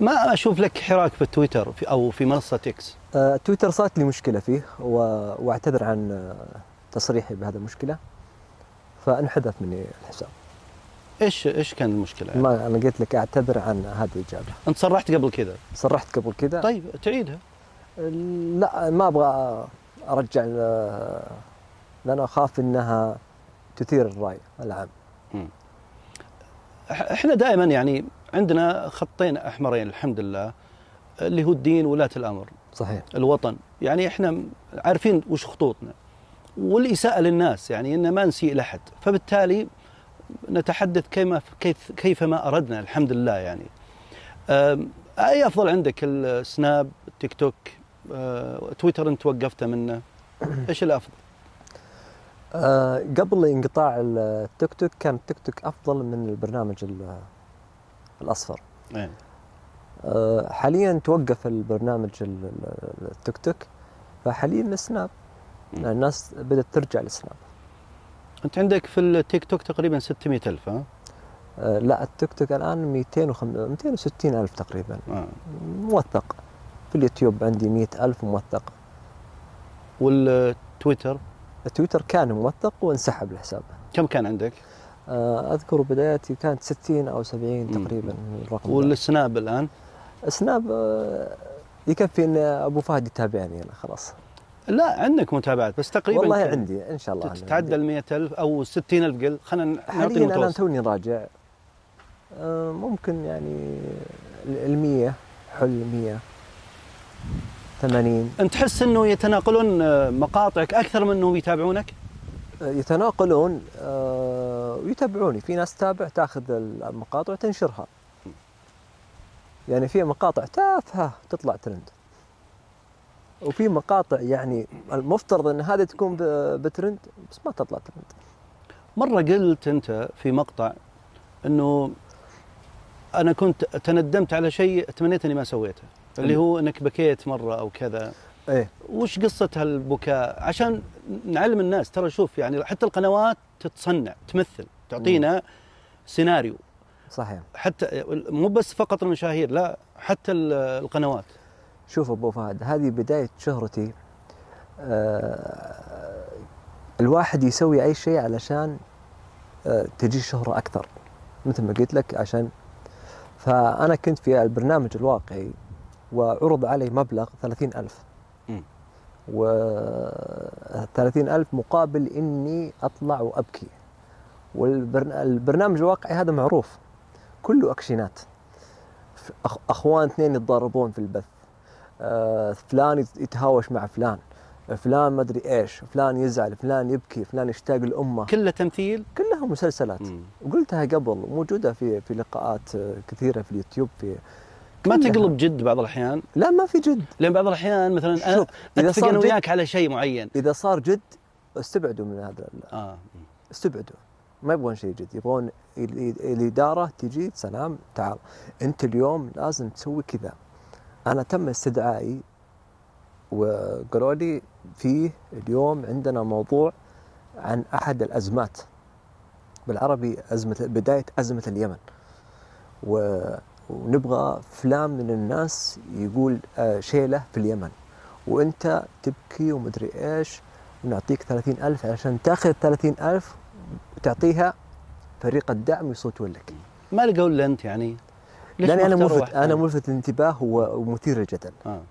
[SPEAKER 2] ما أشوف لك حراك في تويتر في أو في منصة إكس
[SPEAKER 1] آه، تويتر صارت لي مشكلة فيه وأعتذر عن آه، تصريحي بهذه المشكلة. فانحذف مني الحساب.
[SPEAKER 2] إيش إيش كان المشكلة؟ يعني؟
[SPEAKER 1] ما أنا قلت لك أعتذر عن هذه الإجابة.
[SPEAKER 2] أنت صرحت قبل كذا؟
[SPEAKER 1] صرحت قبل كذا؟
[SPEAKER 2] طيب تعيدها.
[SPEAKER 1] لا ما أبغى أرجع لأن أخاف إنها تثير الرأي العام.
[SPEAKER 2] إحنا دائما يعني عندنا خطين أحمرين الحمد لله اللي هو الدين ولاة الأمر.
[SPEAKER 1] صحيح.
[SPEAKER 2] الوطن. يعني إحنا عارفين وش خطوطنا. والإساءة للناس يعني إن ما نسيء لأحد. فبالتالي نتحدث كيما كيف كيفما أردنا الحمد لله يعني. أي أفضل عندك؟ السناب التيك توك أه، تويتر أنت وقفت منه. إيش الأفضل؟
[SPEAKER 1] آه قبل انقطاع التيك توك كان التيك توك أفضل من البرنامج ال- الأصفر.
[SPEAKER 2] إيه.
[SPEAKER 1] آه حاليا توقف البرنامج ال- ال- التيك توك فحاليا ال
[SPEAKER 2] Snap.
[SPEAKER 1] لأن الناس بدأت ترجع لل
[SPEAKER 2] Snap أنت عندك في التيك توك تقريبا 600 ألف ها؟
[SPEAKER 1] آه لا التيك توك الآن 205 260 ألف تقريبا.
[SPEAKER 2] آه.
[SPEAKER 1] موثق. في اليوتيوب عندي 100 ألف موثق.
[SPEAKER 2] والتويتر؟
[SPEAKER 1] تويتر كان موثق وانسحب الحساب.
[SPEAKER 2] كم كان عندك؟
[SPEAKER 1] أذكر بدايتي كانت 60 أو 70
[SPEAKER 2] مم.
[SPEAKER 1] تقريبا الرقم.
[SPEAKER 2] والسناب الآن
[SPEAKER 1] سناب آه، يكفي إن أبو فهد يتابعني أنا خلاص
[SPEAKER 2] لا عندك متابعات بس تقريبا
[SPEAKER 1] والله؟ عندي إن شاء الله
[SPEAKER 2] تتعدى ال
[SPEAKER 1] عندي.
[SPEAKER 2] 100000 أو 60000 قل خلينا نعطي
[SPEAKER 1] حاليا أنا
[SPEAKER 2] متوسط
[SPEAKER 1] توني راجع آه، ممكن يعني ال 100 حل 100 80
[SPEAKER 2] أنت تحس إنه يتناقلون آه، مقاطعك أكثر من إنهم يتابعونك؟
[SPEAKER 1] يتناقلون آه، ويتابعوني. في ناس تتابع تاخذ المقاطع وتنشرها. يعني في مقاطع تافهة تطلع ترند. وفي مقاطع يعني المفترض إن هذه تكون بترند بس ما تطلع ترند.
[SPEAKER 2] مرة قلت أنت في مقطع إنه أنا كنت تندمت على شيء تمنيت اني ما سويته اللي هو إنك بكيت مرة أو كذا.
[SPEAKER 1] إيه.
[SPEAKER 2] وش قصة هالبكاء؟ عشان نعلم الناس ترى شوف يعني حتى القنوات تتصنع تمثل تعطينا سيناريو.
[SPEAKER 1] صحيح.
[SPEAKER 2] حتى مو بس فقط المشاهير لا حتى ال- القنوات.
[SPEAKER 1] شوف أبو فهد هذه بداية شهرتي. آه الواحد يسوي أي شيء علشان آه تجي شهره أكثر. مثل ما قلت لك عشان. فأنا كنت في البرنامج الواقعي وعرض علي مبلغ ثلاثين ألف. و30 ألف مقابل إني أطلع وأبكي. والبرنامج الواقعي هذا معروف. كله أكشنات. أخوان اثنين يتضاربون في البث. آه، فلان يتهاوش مع فلان. فلان ما أدري إيش. فلان يزعل. فلان يبكي. فلان يشتاق لأمه.
[SPEAKER 2] كلها تمثيل؟
[SPEAKER 1] كلها مسلسلات.
[SPEAKER 2] مم.
[SPEAKER 1] وقلتها قبل. موجودة في في لقاءات آه، كثيرة في اليوتيوب في
[SPEAKER 2] ما. تقلب جد بعض الأحيان.
[SPEAKER 1] لا ما في جد.
[SPEAKER 2] لأن بعض الأحيان مثلا
[SPEAKER 1] أنا
[SPEAKER 2] أتفق
[SPEAKER 1] أنا
[SPEAKER 2] وياك على شيء معين.
[SPEAKER 1] إذا صار جد استبعدوا من هذا
[SPEAKER 2] آه.
[SPEAKER 1] استبعدوا. ما يبغون شيء جد. يبغون ال- ال- الإدارة تجي سلام تعال. أنت اليوم لازم تسوي كذا. أنا تم استدعائي وقالوا لي فيه اليوم عندنا موضوع عن أحد الأزمات. بالعربي ازمه بداية أزمة اليمن. و ونبغى فلان من الناس يقول آه، شيلة في اليمن وأنت تبكي ومدري إيش ونعطيك ثلاثين ألف عشان تأخذ ثلاثين ألف وتعطيها فريق الدعم يصوتون لك
[SPEAKER 2] ما لقوا إلا أنت يعني
[SPEAKER 1] لاني
[SPEAKER 2] أنا
[SPEAKER 1] ملفت
[SPEAKER 2] أنا؟
[SPEAKER 1] ملفت للانتباه ومثير للجدل
[SPEAKER 2] آه.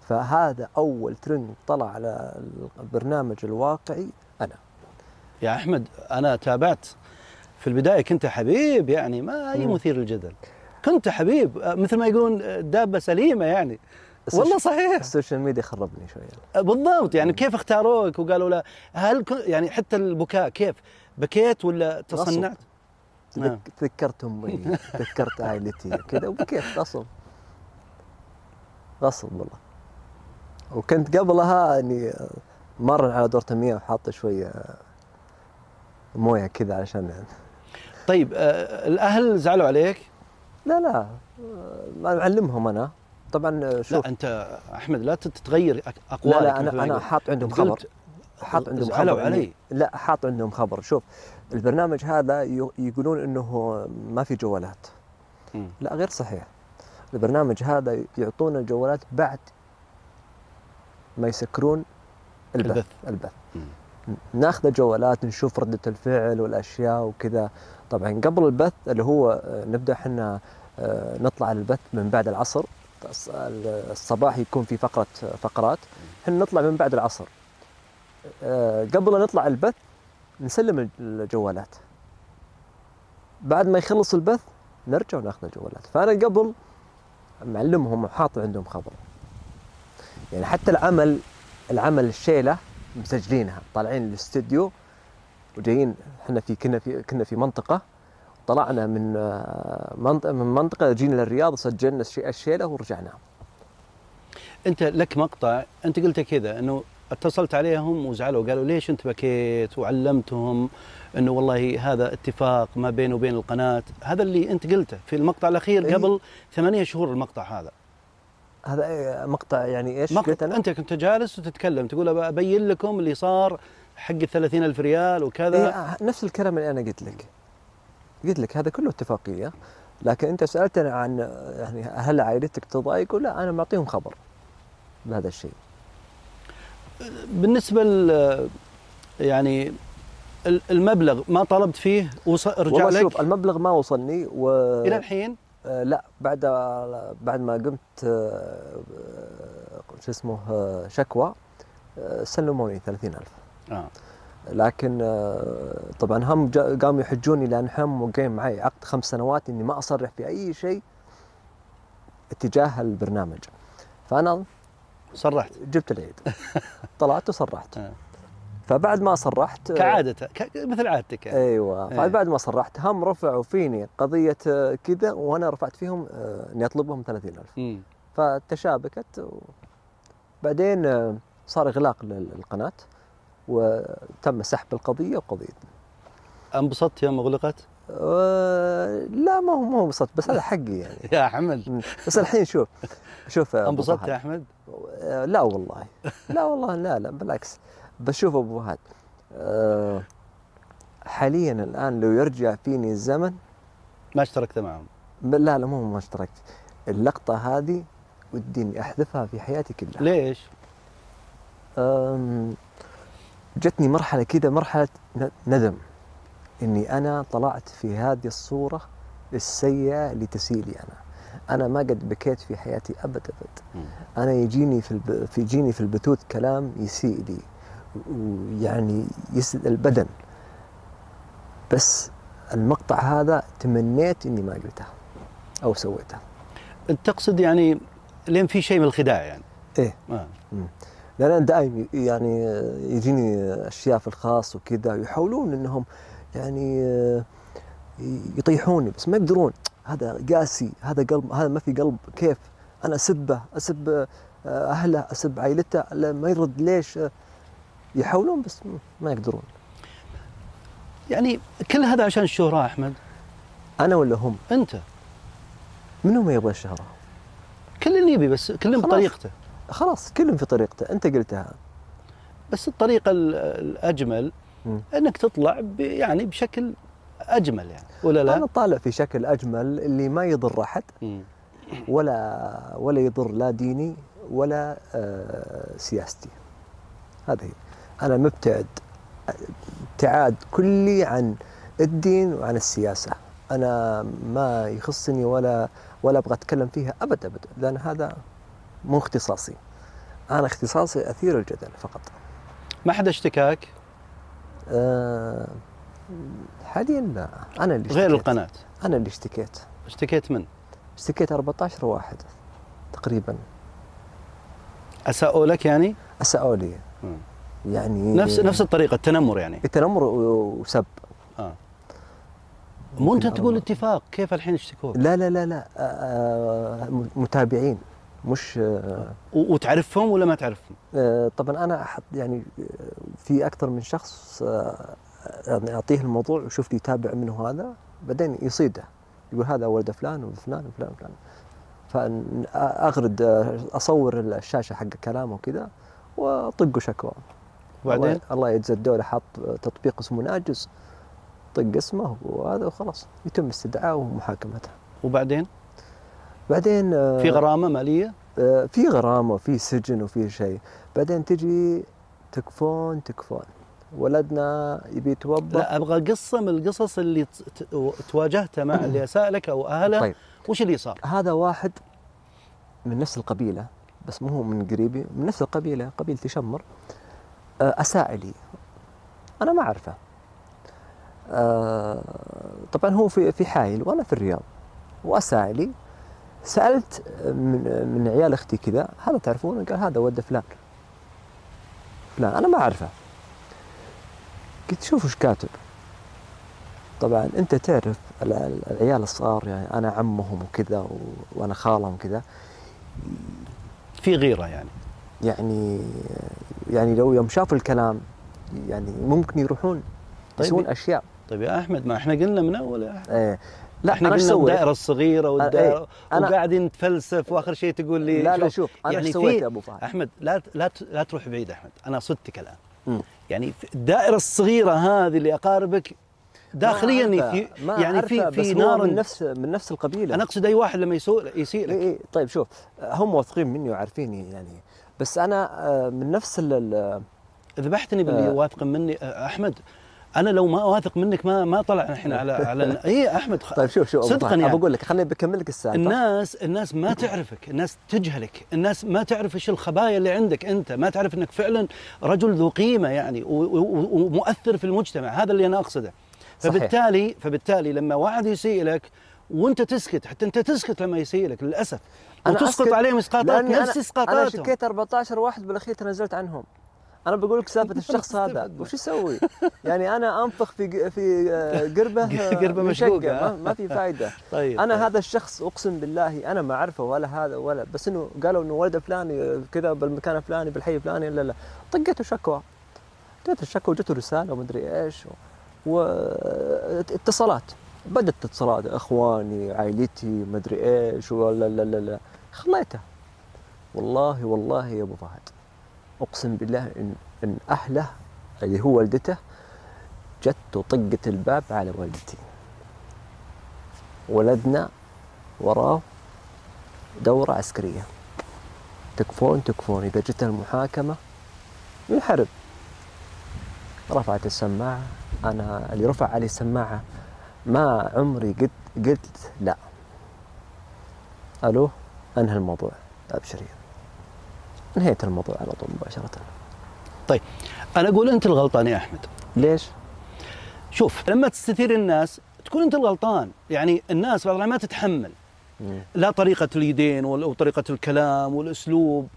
[SPEAKER 1] فهذا أول ترند طلع على البرنامج الواقعي أنا
[SPEAKER 2] يا أحمد أنا تابعت في البداية كنت حبيب يعني ما
[SPEAKER 1] أي.
[SPEAKER 2] مثير للجدل كنت حبيب آه، مثل ما يقولون آه، دابة سليمة يعني. والله صحيح.
[SPEAKER 1] ال social media خربني شوية.
[SPEAKER 2] بالضبط يعني كيف اختاروك؟ وقالوا لا. هل يعني حتى البكاء كيف؟ بكيت ولا تصنعت؟ نعم.
[SPEAKER 1] تذك- تذكرت أمي تذكرت عائلتي كذا وبكيت غصب. غصب والله. وكنت قبلها إني مر على دورة المياه وحاط شوية موية كذا عشان
[SPEAKER 2] طيب آه، الأهل زعلوا عليك؟
[SPEAKER 1] لا لا. ما معلمهم أنا. طبعا شوف
[SPEAKER 2] لا أنت أحمد لا تتغير أقوالك
[SPEAKER 1] لا لا أنا
[SPEAKER 2] أنا.
[SPEAKER 1] حاط عندهم خبر. حاط عندهم خبر.
[SPEAKER 2] علي.
[SPEAKER 1] لا حاط عندهم خبر. شوف البرنامج هذا يقولون إنه ما في جوالات. لا غير صحيح. البرنامج هذا يعطونا الجوالات بعد ما يسكرون البث.
[SPEAKER 2] البث.
[SPEAKER 1] البث. ناخذ الجوالات نشوف ردة الفعل والأشياء وكذا. طبعا قبل البث اللي هو آه، نبدأ إحنا آه، نطلع البث من بعد العصر. الص- الصباح يكون في فقرة فقرات. إحنا نطلع من بعد العصر. آه، قبل نطلع البث نسلم الجوالات. بعد ما يخلص البث نرجع وناخذ الجوالات. فأنا قبل معلمهم وحاط عندهم خبر. يعني حتى العمل العمل الشيلة مسجلينها طالعين الاستوديو وجايين إحنا في كنا في كنا في منطقة طلعنا من آه، منطقه من منطقة جينا للرياض سجلنا الشي- الشيله ورجعنا.
[SPEAKER 2] أنت لك مقطع أنت قلت كذا إنه اتصلت عليهم وزعلوا قالوا ليش أنت بكيت وعلمتهم إنه والله هذا اتفاق ما بينه وبين القناة؟ هذا اللي أنت قلته في المقطع الأخير
[SPEAKER 1] إيه.
[SPEAKER 2] قبل ثمانية شهور المقطع هذا.
[SPEAKER 1] هذا إيه، مقطع يعني إيش؟
[SPEAKER 2] مقطع.
[SPEAKER 1] قلت أنا؟
[SPEAKER 2] أنت كنت جالس وتتكلم تقول أبين لكم اللي صار حق ال ألف ريال وكذا.
[SPEAKER 1] إيه نفس الكلام اللي أنا قلت لك. قلت لك هذا كله اتفاقية. لكن أنت سألتني عن يعني هل عائلتك تضايق ولا أنا معطيهم خبر بهذا الشيء.
[SPEAKER 2] بالنسبة ل يعني ال- المبلغ ما طلبت فيه وص- رجع
[SPEAKER 1] والله
[SPEAKER 2] لك؟
[SPEAKER 1] شوف المبلغ ما وصلني و
[SPEAKER 2] إلى الحين؟
[SPEAKER 1] آه، لا بعد بعد ما قمت آه، آه، شو اسمه آه، شكوى آه، سلموني 30000
[SPEAKER 2] آه.
[SPEAKER 1] لكن آه، طبعا هم قاموا يحجوني لأن هم موقعين معي عقد خمس سنوات إني ما أصرح في أي شيء اتجاه البرنامج فأنا
[SPEAKER 2] صرحت
[SPEAKER 1] جبت العيد طلعت وصرحت
[SPEAKER 2] آه.
[SPEAKER 1] فبعد ما صرحت آه،
[SPEAKER 2] كعادته مثل عادتك يعني.
[SPEAKER 1] أيوه
[SPEAKER 2] إيه.
[SPEAKER 1] فبعد ما صرحت هم رفعوا فيني قضية كذا وأنا رفعت فيهم إني أطلبهم 30000
[SPEAKER 2] مم.
[SPEAKER 1] فتشابكت وبعدين صار إغلاق للقناة وتم سحب القضية وقضيه
[SPEAKER 2] انبسطت يوم اغلقت؟
[SPEAKER 1] آه، لا ما هو ما هو انبسطت بس هذا حقي يعني
[SPEAKER 2] يا حمد
[SPEAKER 1] مم. بس الحين شوف شوف
[SPEAKER 2] انبسطت. يا أحمد؟
[SPEAKER 1] آه، لا والله لا والله لا لا بالعكس بس شوف أبو فهد آه، حاليا الآن لو يرجع فيني الزمن
[SPEAKER 2] ما اشتركت معهم
[SPEAKER 1] لا لا مو ما اشتركت اللقطة هذه ودي اني أحذفها في حياتي كلها
[SPEAKER 2] ليش؟
[SPEAKER 1] جتني مرحلة كذا مرحلة ن- ندم. إني أنا طلعت في هذه الصورة السيئة اللي تسيء لي أنا. أنا ما قد بكيت في حياتي أبد
[SPEAKER 2] أبد.
[SPEAKER 1] أنا يجيني في الب... في يجيني في البثوث كلام يسيء لي ويعني يسد البدن. بس المقطع هذا تمنيت إني ما قلته أو سويته.
[SPEAKER 2] أنت تقصد يعني لين في شيء من الخداع يعني؟
[SPEAKER 1] إيه.
[SPEAKER 2] آه.
[SPEAKER 1] لأن أنا دائما يعني يجيني أشياء في الخاص وكذا يحاولون إنهم يعني يطيحوني بس ما يقدرون. هذا قاسي هذا قلب هذا ما في قلب. كيف؟ أنا أسبه أسب أهله أسب عائلته ما يرد ليش؟ يحاولون بس ما يقدرون.
[SPEAKER 2] يعني كل هذا عشان الشهرة أحمد؟
[SPEAKER 1] أنا ولا هم؟
[SPEAKER 2] أنت.
[SPEAKER 1] منهم ما يبغى الشهره
[SPEAKER 2] كل اللي يبي بس كل. بطريقته.
[SPEAKER 1] خلاص كلهم في طريقته أنت قلتها
[SPEAKER 2] بس الطريقة ال- الأجمل
[SPEAKER 1] مم.
[SPEAKER 2] أنك تطلع يعني بشكل أجمل يعني ولا لا؟
[SPEAKER 1] أنا طالع في شكل أجمل اللي ما يضر
[SPEAKER 2] أحد.
[SPEAKER 1] ولا ولا يضر لا ديني ولا آه، سياستي هذه أنا مبتعد ابتعاد كلي عن الدين وعن السياسة أنا ما يخصني ولا ولا أبغى أتكلم فيها أبد أبد لأن هذا مو اختصاصي. أنا اختصاصي أثير الجدل فقط.
[SPEAKER 2] ما حدا اشتكاك؟
[SPEAKER 1] آه، حاليا لا. أنا اللي
[SPEAKER 2] غير
[SPEAKER 1] اشتكيت.
[SPEAKER 2] القناة.
[SPEAKER 1] أنا اللي اشتكيت.
[SPEAKER 2] اشتكيت من؟
[SPEAKER 1] اشتكيت 14 واحد تقريبا.
[SPEAKER 2] أساءوا لك يعني؟
[SPEAKER 1] اساءوا لي. يعني
[SPEAKER 2] نفس نفس الطريقة التنمر يعني.
[SPEAKER 1] التنمر وسب.
[SPEAKER 2] آه. مو
[SPEAKER 1] ممكن
[SPEAKER 2] تقول. اتفاق كيف الحين اشتكوك؟
[SPEAKER 1] لا لا لا لا. آه، م- متابعين. مش آه،
[SPEAKER 2] وتعرفهم ولا ما تعرفهم؟
[SPEAKER 1] آه، طبعا أنا يعني آه، في أكثر من شخص آه، يعني أعطيه الموضوع وشوف لي يتابع منه هذا بعدين يصيده يقول هذا ولد فلان وفلان وفلان وفلان فاغرد آه، أصور الشاشة حق كلامه وكذا وأطقه شكوى
[SPEAKER 2] وبعدين؟
[SPEAKER 1] الله, الله يجزى الدولة حط تطبيق اسمه ناجز طق اسمه وهذا وخلاص يتم استدعائه ومحاكمته
[SPEAKER 2] وبعدين؟
[SPEAKER 1] بعدين آه،
[SPEAKER 2] في غرامة مالية؟
[SPEAKER 1] آه، في غرامة وفي سجن وفي شيء. بعدين تجي تكفون تكفون. ولدنا يبي يتوظف
[SPEAKER 2] لا أبغى قصة من القصص اللي تواجهتها مع اللي اساء لك أو أهله.
[SPEAKER 1] طيب.
[SPEAKER 2] وش اللي صار؟
[SPEAKER 1] هذا واحد من نفس القبيلة بس مو هو من قريبي من نفس القبيلة قبيلة شمر آه، أساء لي. أنا ما أعرفه. آه، طبعا هو في في حايل وأنا في الرياض. وأساء لي. سألت من من عيال أختي كذا هذا تعرفونه قال هذا ولد فلان. فلان أنا ما أعرفه. قلت شوف إيش كاتب. طبعا أنت تعرف ال- العيال الصغار يعني أنا عمهم وكذا و- وأنا خالهم كذا.
[SPEAKER 2] في غيرة يعني.
[SPEAKER 1] يعني يعني لو يوم شافوا الكلام يعني ممكن يروحون
[SPEAKER 2] طيب.
[SPEAKER 1] يسوون أشياء.
[SPEAKER 2] طيب يا أحمد ما إحنا قلنا من أول يا أحمد.
[SPEAKER 1] إيه. لا إحنا
[SPEAKER 2] قلنا؟ الدائرة الصغيرة والدائره
[SPEAKER 1] إيه، أنا-
[SPEAKER 2] وقاعدين نتفلسف وآخر شيء تقول لي
[SPEAKER 1] لا لا شوف أنا
[SPEAKER 2] يعني
[SPEAKER 1] سويت يا أبو فهد؟
[SPEAKER 2] أحمد لا لا لا تروح بعيد أحمد أنا صدتك
[SPEAKER 1] الآن.
[SPEAKER 2] يعني الدائرة الصغيرة هذه اللي أقاربك داخليا
[SPEAKER 1] ما
[SPEAKER 2] في
[SPEAKER 1] ما
[SPEAKER 2] يعني في في نار
[SPEAKER 1] من نفس من نفس القبيلة
[SPEAKER 2] أنا أقصد أي واحد لما يسوء يسيء لك
[SPEAKER 1] إيه إيه طيب شوف هم واثقين مني وعارفيني يعني بس أنا آه، من نفس
[SPEAKER 2] ذبحتني باللي
[SPEAKER 1] آه.
[SPEAKER 2] واثق مني آه، أحمد أنا لو ما واثق منك ما ما طلعنا إحنا على على اي أحمد خ-
[SPEAKER 1] طيب شوف شوف
[SPEAKER 2] صدقاً يعني.
[SPEAKER 1] ابى أقول لك خليني بكمل لك السالفة.
[SPEAKER 2] الناس الناس ما تعرفك الناس تجهلك الناس ما تعرف إيش الخبايا اللي عندك أنت ما تعرف إنك فعلا رجل ذو قيمة يعني ومؤثر في المجتمع هذا اللي أنا أقصده.
[SPEAKER 1] صحيح.
[SPEAKER 2] فبالتالي فبالتالي لما واحد يسيء لك وأنت تسكت حتى أنت تسكت لما يسيء لك للاسف وتسقط عليهم اسقاطات نفس
[SPEAKER 1] أنا- أنا
[SPEAKER 2] إسقاطاتهم.
[SPEAKER 1] شكيت 14 واحد بالاخير تنازلت عنهم. أنا بقول لك سالفة الشخص هذا وش يسوي؟ يعني أنا أنفخ في في آه، قربة آه،
[SPEAKER 2] قربة
[SPEAKER 1] مشقة،
[SPEAKER 2] مشقوقة.
[SPEAKER 1] ما, في فائده
[SPEAKER 2] طيب
[SPEAKER 1] أنا
[SPEAKER 2] طيب.
[SPEAKER 1] هذا الشخص أقسم بالله أنا ما أعرفه ولا هذا ولا بس إنه قالوا إنه ولد فلاني آه، كذا بالمكان الفلاني بالحي الفلاني لا لا. طقيته شكوى. جت الشكوى وجته رسالة ومدري إيش واتصالات بدت اتصالات. إخواني عائلتي مدري إيش ولا لا لا لا. خليته. والله والله يا أبو فهد. أقسم بالله ان إن أهله اللي هو والدته جت وطقت الباب على والدتي. ولدنا وراه دورة عسكرية. تكفون تكفون. إذا جت المحاكمة ينحرب رفعت السماعة. أنا اللي رفع علي السماعة ما عمري قلت قلت لا. ألو أنهى الموضوع. أبشري انهيت الموضوع على طول مباشرة.
[SPEAKER 2] أنا أقول أنت الغلطان يا أحمد.
[SPEAKER 1] ليش؟
[SPEAKER 2] شوف لما تستثير الناس تكون أنت الغلطان. يعني الناس بعض ما تتحمل.
[SPEAKER 1] مم.
[SPEAKER 2] لا طريقة اليدين وطريقه الكلام والأسلوب.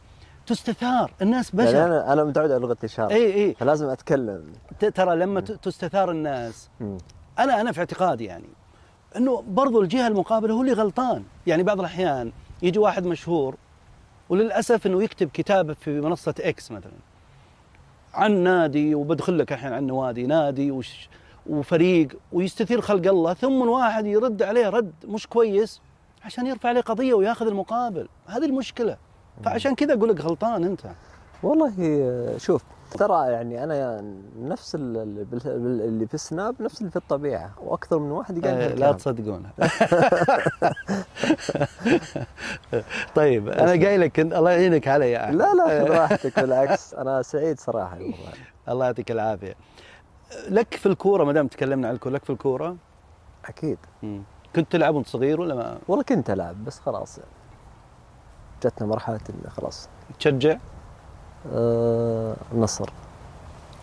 [SPEAKER 2] تستثار. الناس
[SPEAKER 1] يعني
[SPEAKER 2] بشر
[SPEAKER 1] أنا أنا متعود على لغة الإشارة
[SPEAKER 2] إي إي.
[SPEAKER 1] فلازم أتكلم.
[SPEAKER 2] ت- ترى لما ت- تستثار الناس.
[SPEAKER 1] مم.
[SPEAKER 2] أنا أنا في اعتقادي يعني إنه برضو الجهة المقابلة هو اللي غلطان. يعني بعض الأحيان يجي واحد مشهور وللأسف إنه يكتب كتابه في منصة إكس مثلا. عن نادي وبدخل لك الحين عن نوادي نادي وش وفريق ويستثير خلق الله ثم واحد يرد عليه رد مش كويس عشان يرفع عليه قضية وياخذ المقابل. هذه المشكلة. فعشان كذا أقول لك غلطان أنت.
[SPEAKER 1] والله شوف ترى يعني أنا نفس اللي في السناب نفس اللي في الطبيعة وأكثر من واحد قال
[SPEAKER 2] آه، لا. تصدقونها طيب أنا قايل لك الله يعينك علي يا.
[SPEAKER 1] لا لا خذ راحتك بالعكس أنا سعيد صراحة والله
[SPEAKER 2] الله يعطيك العافية لك في الكورة ما دام تكلمنا عن الكورة لك في الكورة
[SPEAKER 1] أكيد
[SPEAKER 2] مم. كنت تلعب وأنت صغير ولا ما
[SPEAKER 1] والله كنت ألعب بس خلاص يعني. جتنا مرحلة انه خلاص
[SPEAKER 2] تشجع؟
[SPEAKER 1] آه النصر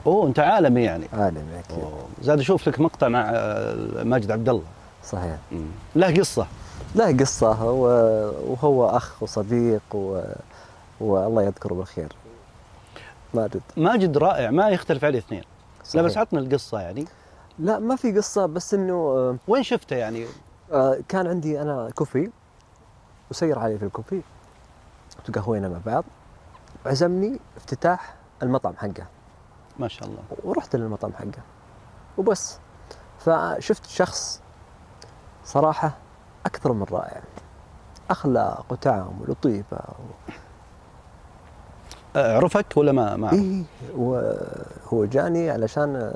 [SPEAKER 2] أوه أنت عالمي يعني.
[SPEAKER 1] عالمي
[SPEAKER 2] أكيد. زاد أشوف لك مقطع مع آه، ماجد عبد الله
[SPEAKER 1] صحيح.
[SPEAKER 2] مم. له قصة.
[SPEAKER 1] له قصة. وهو أخ وصديق و... والله يذكره بالخير. ماجد.
[SPEAKER 2] ماجد رائع ما يختلف عليه اثنين. لا
[SPEAKER 1] صحيح.
[SPEAKER 2] بس عطنا القصة يعني.
[SPEAKER 1] لا ما في قصة بس إنه آه،
[SPEAKER 2] وين شفته يعني؟
[SPEAKER 1] آه، كان عندي أنا كوفي وسير علي في الكوفي. وتقهوينا مع بعض. عزمني افتتاح المطعم حقه.
[SPEAKER 2] ما شاء الله.
[SPEAKER 1] ورحت للمطعم حقه. وبس. فشفت شخص صراحة أكثر من رائع. أخلاق وتعامل وطيبة و...
[SPEAKER 2] آه، عرفك ولا ما ما؟
[SPEAKER 1] إيه وهو جاني علشان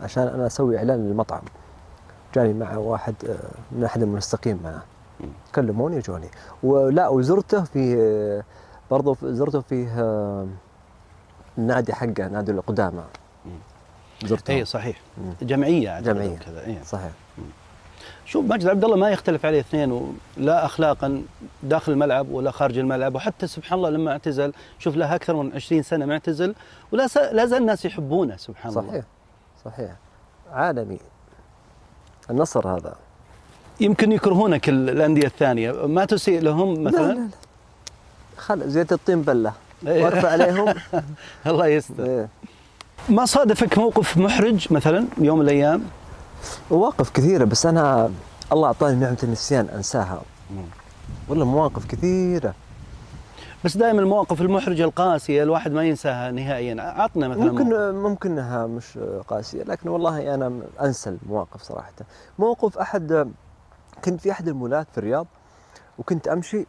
[SPEAKER 1] عشان أنا أسوي إعلان للمطعم. جاني مع واحد آه، من أحد المنسقين معه. كلموني جوني ولا وزرته في برضه زرته في آه، النادي حقه نادي القدامى. زرته.
[SPEAKER 2] اي صحيح.
[SPEAKER 1] مم. جمعية.
[SPEAKER 2] أو كذا إيه.
[SPEAKER 1] صحيح.
[SPEAKER 2] شوف ماجد عبد الله ما يختلف عليه اثنين لا اخلاقا داخل الملعب ولا خارج الملعب وحتى سبحان الله لما اعتزل شوف له أكثر من 20 سنة معتزل ولا س- لا زال الناس يحبونه سبحان الله.
[SPEAKER 1] صحيح. صحيح. عالمي. النصر هذا.
[SPEAKER 2] يمكن يكرهونك ال- الأندية الثانية. ما تسيء لهم
[SPEAKER 1] لا
[SPEAKER 2] مثلا؟
[SPEAKER 1] لا لا. خل زيت الطين بلة.
[SPEAKER 2] إيه.
[SPEAKER 1] وارفع عليهم.
[SPEAKER 2] الله يستر.
[SPEAKER 1] إيه.
[SPEAKER 2] ما صادفك موقف محرج مثلا يوم من الأيام؟
[SPEAKER 1] مواقف كثيرة بس أنا الله أعطاني نعمة النسيان أنساها. والله مواقف كثيرة.
[SPEAKER 2] بس دائما المواقف المحرجه القاسية الواحد ما ينساها نهائيا. عطنا مثلا.
[SPEAKER 1] ممكن ممكن إنها مش قاسية لكن والله أنا أنسى المواقف صراحة. موقف احد كنت في أحد المولات في الرياض وكنت أمشي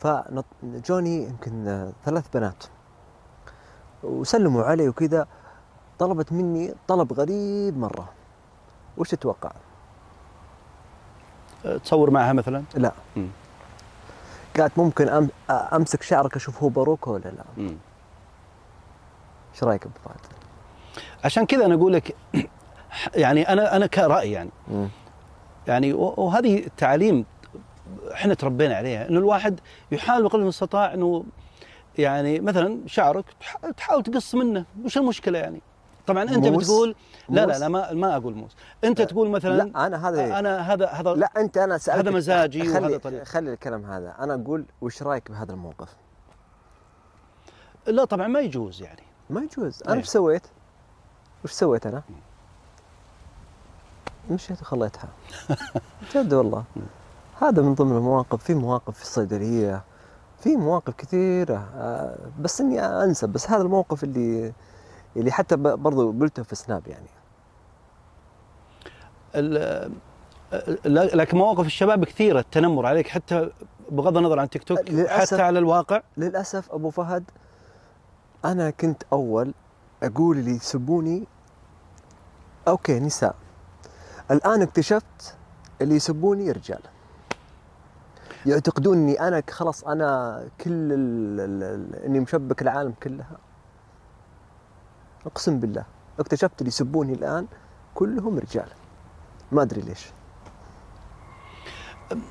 [SPEAKER 1] فجوني يمكن ثلاث بنات وسلموا علي وكذا طلبت مني طلب غريب مرة وش تتوقع؟
[SPEAKER 2] تصور معها مثلا
[SPEAKER 1] لا
[SPEAKER 2] مم.
[SPEAKER 1] قالت ممكن أمسك شعرك أشوف هو باروك ولا لا؟ إيش رأيك أبو فهد؟
[SPEAKER 2] عشان كذا أنا أقول لك يعني أنا أنا كرأي يعني
[SPEAKER 1] مم.
[SPEAKER 2] يعني وهذه تعاليم إحنا تربينا عليها إنه الواحد يحاول بقدر المستطاع إنه يعني مثلا شعرك تح- تحاول تقص منه وش المشكلة يعني طبعا أنت
[SPEAKER 1] موس؟
[SPEAKER 2] بتقول لا لا؟ لا ما ما أقول موس أنت تقول مثلا
[SPEAKER 1] لا أنا هذا
[SPEAKER 2] أنا هذا هذا
[SPEAKER 1] لا أنت أنا سألتك
[SPEAKER 2] هذا مزاجي وهذا
[SPEAKER 1] خلي
[SPEAKER 2] طريقة.
[SPEAKER 1] خلي الكلام هذا أنا أقول وش رأيك بهذا الموقف؟
[SPEAKER 2] لا طبعا ما يجوز يعني
[SPEAKER 1] ما يجوز
[SPEAKER 2] أنا.
[SPEAKER 1] إيش سويت؟ وش سويت أنا؟ مشيت وخليتها جد والله هذا من ضمن المواقف في مواقف في الصيدلية في مواقف كثيرة آه، بس إني أنسى بس هذا الموقف اللي اللي حتى برضو قلته في سناب يعني.
[SPEAKER 2] لكن مواقف الشباب كثيرة التنمر عليك حتى بغض النظر عن تيك توك
[SPEAKER 1] للأسف.
[SPEAKER 2] حتى على الواقع.
[SPEAKER 1] للأسف أبو فهد أنا كنت أول أقول اللي يسبوني okay نساء. الآن اكتشفت اللي يسبوني رجال. يعتقدون اني أنا خلاص أنا كل ال ال إني مشبك العالم كلها أقسم بالله اكتشفت اللي يسبوني الآن كلهم رجال ما أدري ليش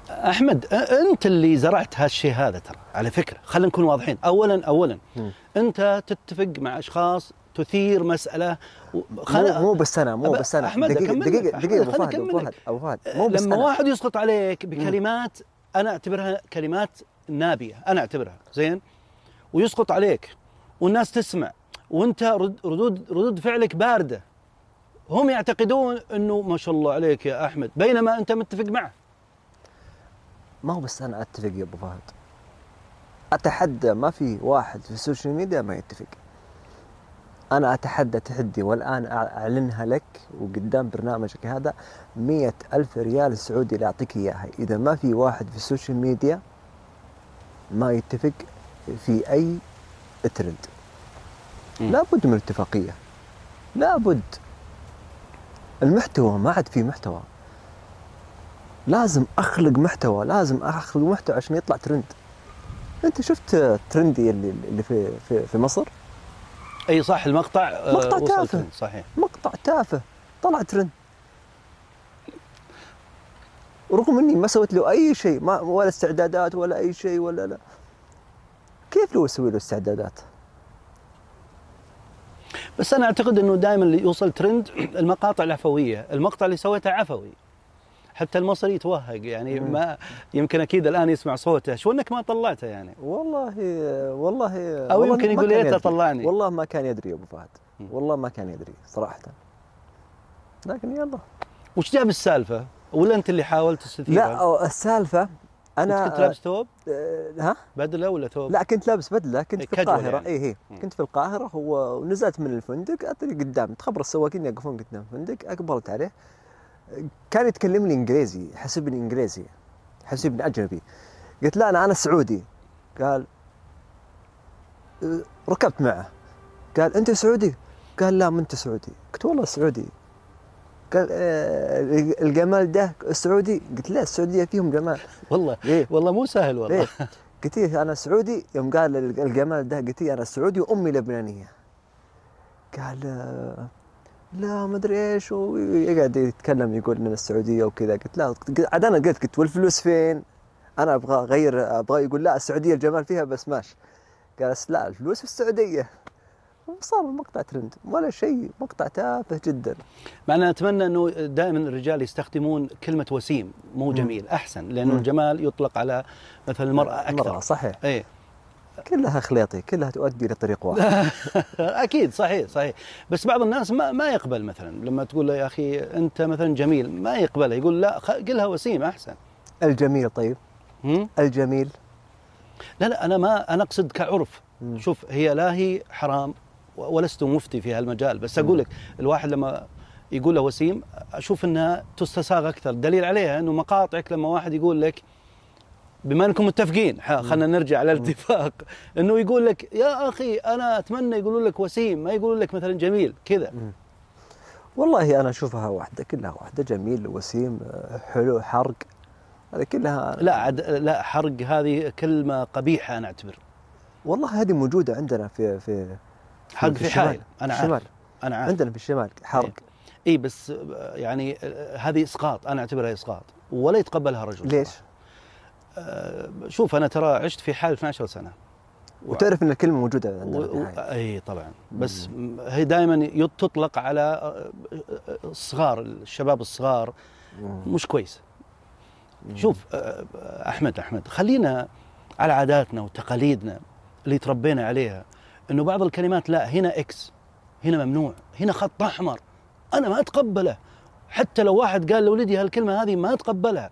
[SPEAKER 2] أحمد أنت اللي زرعت هالشيء هذا ترى على فكرة خلينا نكون واضحين اولا اولا
[SPEAKER 1] مم.
[SPEAKER 2] أنت تتفق مع أشخاص تثير مسألة و-
[SPEAKER 1] مو, بس أنا مو بس أنا
[SPEAKER 2] أحمد، دقيقة.
[SPEAKER 1] دقيقة دقيقة
[SPEAKER 2] أبو
[SPEAKER 1] فهد
[SPEAKER 2] أبو
[SPEAKER 1] فهد. أبو فهد مو بس
[SPEAKER 2] لما
[SPEAKER 1] أنا.
[SPEAKER 2] واحد يسقط عليك بكلمات أنا أعتبرها كلمات نابية أنا أعتبرها زين؟ ويسقط عليك والناس تسمع وأنت رد- ردود ردود فعلك باردة. هم يعتقدون إنه ما شاء الله عليك يا أحمد بينما أنت متفق معه.
[SPEAKER 1] ما هو بس أنا أتفق يا أبو فهد. أتحدى ما في واحد في ال social media ما يتفق. أنا أتحدى تحدي والآن أع- أعلنها لك وقدام برنامجك هذا مية ألف ريال سعودي اللي اعطيك إياها. إذا ما في واحد في ال social media ما يتفق في أي ترند. لابد من اتفاقية. لابد. المحتوى ما عاد في محتوى. لازم أخلق محتوى لازم أخلق محتوى عشان يطلع ترند أنت شفت ترندي اللي اللي في في, في مصر؟
[SPEAKER 2] أي صح المقطع آه،
[SPEAKER 1] مقطع
[SPEAKER 2] وصل
[SPEAKER 1] تافه.
[SPEAKER 2] صحيح
[SPEAKER 1] مقطع تافه طلع ترند رغم إني ما سويت له أي شيء ما ولا استعدادات ولا أي شيء ولا لا كيف لو أسوي له استعدادات؟
[SPEAKER 2] بس أنا أعتقد إنه دائما اللي يوصل ترند المقاطع العفوية، المقطع اللي سويته عفوي. حتى المصري يتوهق يعني. ما يمكن أكيد الآن يسمع صوته، شو إنك ما طلعته يعني؟
[SPEAKER 1] والله والله
[SPEAKER 2] أو
[SPEAKER 1] والله
[SPEAKER 2] يمكن
[SPEAKER 1] ما
[SPEAKER 2] يقول
[SPEAKER 1] كان
[SPEAKER 2] ليته
[SPEAKER 1] يدري.
[SPEAKER 2] طلعني.
[SPEAKER 1] والله ما كان يدري يا أبو فهد. والله ما كان يدري صراحة لكن يلا
[SPEAKER 2] وش جاب السالفة؟ ولا أنت اللي حاولت تستثيرها؟
[SPEAKER 1] لا
[SPEAKER 2] السالفة
[SPEAKER 1] أنا
[SPEAKER 2] كنت لابس ثوب
[SPEAKER 1] آه، ها
[SPEAKER 2] بدلة ولا ثوب؟
[SPEAKER 1] لا كنت لابس بدلة كنت
[SPEAKER 2] إيه،
[SPEAKER 1] في القاهرة
[SPEAKER 2] يعني.
[SPEAKER 1] اي هي
[SPEAKER 2] مم.
[SPEAKER 1] كنت في القاهرة ونزلت من الفندق أتري قدام تخبر السواقين يقفون قدام الفندق أقبلت عليه كان يتكلم لي إنجليزي حسبني إنجليزي حسبني أجنبي. قلت لا أنا أنا سعودي. قال "أه، ركبت معه. قال أنت سعودي؟ قال لا ما أنت سعودي. قلت والله سعودي. قال "آه، الجمال ده السعودي قلت لا السعودية فيهم جمال.
[SPEAKER 2] والله
[SPEAKER 1] ليه
[SPEAKER 2] والله مو سهل والله.
[SPEAKER 1] ليه؟ قلت له أنا سعودي. يوم قال الجمال ده. قلت له أنا سعودي وأمي لبنانية. قال آه، لا ما أدري إيش ويقعد يتكلم يقول ان السعودية وكذا. قلت لا عاد أنا قلت قلت والفلوس فين؟ أنا أبغى أغير أبغى يقول لا السعودية الجمال فيها بس ماشي. قال لا الفلوس في السعودية. صار المقطع ترند ولا شيء مقطع تافه جدا.
[SPEAKER 2] مع أن أتمنى أنه دائما الرجال يستخدمون كلمة وسيم مو. جميل أحسن
[SPEAKER 1] لأنه.
[SPEAKER 2] الجمال يطلق على مثلا المرأة أكثر.
[SPEAKER 1] المرأة صحيح.
[SPEAKER 2] إيه.
[SPEAKER 1] كلها خليطي كلها تؤدي لطريق واحد.
[SPEAKER 2] أكيد صحيح صحيح. بس بعض الناس ما ما يقبل مثلا لما تقول له يا أخي أنت مثلا جميل ما يقبلها يقول لا قلها وسيم أحسن.
[SPEAKER 1] الجميل طيب؟ الجميل.
[SPEAKER 2] لا لا أنا ما أنا أقصد كعرف.
[SPEAKER 1] مم.
[SPEAKER 2] شوف هي لا هي حرام ولست مفتي في هالمجال. بس أقول لك الواحد لما يقول له وسيم أشوف إنها تستساغ أكثر. دليل عليها إنه مقاطعك لما واحد يقول لك بما انكم متفقين خلينا نرجع على الاتفاق. انه يقول لك يا أخي أنا أتمنى يقولوا لك وسيم ما يقولوا لك مثلا جميل. كذا.
[SPEAKER 1] والله أنا أشوفها واحدة كلها واحدة جميل وسيم حلو حرق هذه كلها
[SPEAKER 2] لا عد لا حرق هذه كلمة قبيحة أنا أعتبر.
[SPEAKER 1] والله هذه موجودة عندنا في في
[SPEAKER 2] حرق في
[SPEAKER 1] الشمال.
[SPEAKER 2] حائل أنا
[SPEAKER 1] في الشمال.
[SPEAKER 2] عارف أنا عارف
[SPEAKER 1] عندنا في الشمال حرق.
[SPEAKER 2] اي بس آه، يعني آه، هذه إسقاط أنا أعتبرها إسقاط ولا يتقبلها رجل
[SPEAKER 1] ليش؟
[SPEAKER 2] صراحة. آه، شوف أنا ترى عشت في حال 12 سنة.
[SPEAKER 1] وتعرف إن الكلمة موجوده. عندنا
[SPEAKER 2] و... أي طبعا. بس م- هي دائما تطلق على آه، آه، الصغار الشباب الصغار.
[SPEAKER 1] مم.
[SPEAKER 2] مش كويس. شوف آه، آه، أحمد أحمد خلينا على عاداتنا وتقاليدنا اللي تربينا عليها. إنه بعض الكلمات لا هنا إكس هنا ممنوع هنا خط أحمر. أنا ما أتقبله. حتى لو واحد قال لولدي هالكلمة هذه ما أتقبلها.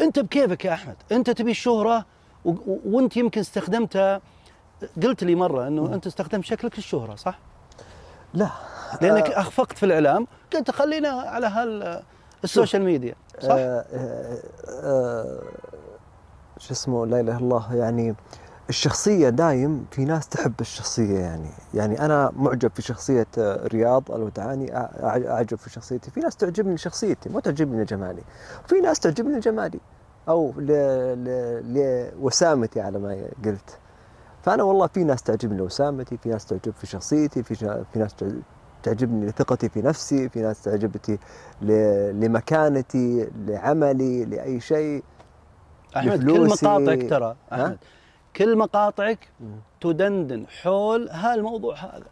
[SPEAKER 2] انت بكيفك يا أحمد؟ انت تبي الشهرة و... و... وانت يمكن استخدمتها. قلت لي مرة إنه انت استخدمت شكلك للشهرة صح؟
[SPEAKER 1] لا.
[SPEAKER 2] لأنك أخفقت في الإعلام. قلت خلينا على هال ال social media صح؟
[SPEAKER 1] آه، آه، آه، شو اسمه لا إله إلا الله يعني الشخصية دايم في ناس تحب الشخصية يعني. يعني أنا معجب في شخصية آه، رياض الودعاني أع- أعجب في شخصيتي. في ناس تعجبني شخصيتي مو تعجبني جمالي. في ناس تعجبني جمالي. أو ل... ل... لوسامتي على ما قلت. فأنا والله في ناس تعجبني وسامتي في ناس تعجب في شخصيتي في, شا... في ناس تع- تعجبني ثقتي في نفسي في ناس تعجبتي ل... لمكانتي لعملي لأي شيء.
[SPEAKER 2] أحمد كل. مقاطعك ترى؟ أحمد. كل مقاطعك. تدندن حول هالموضوع هذا.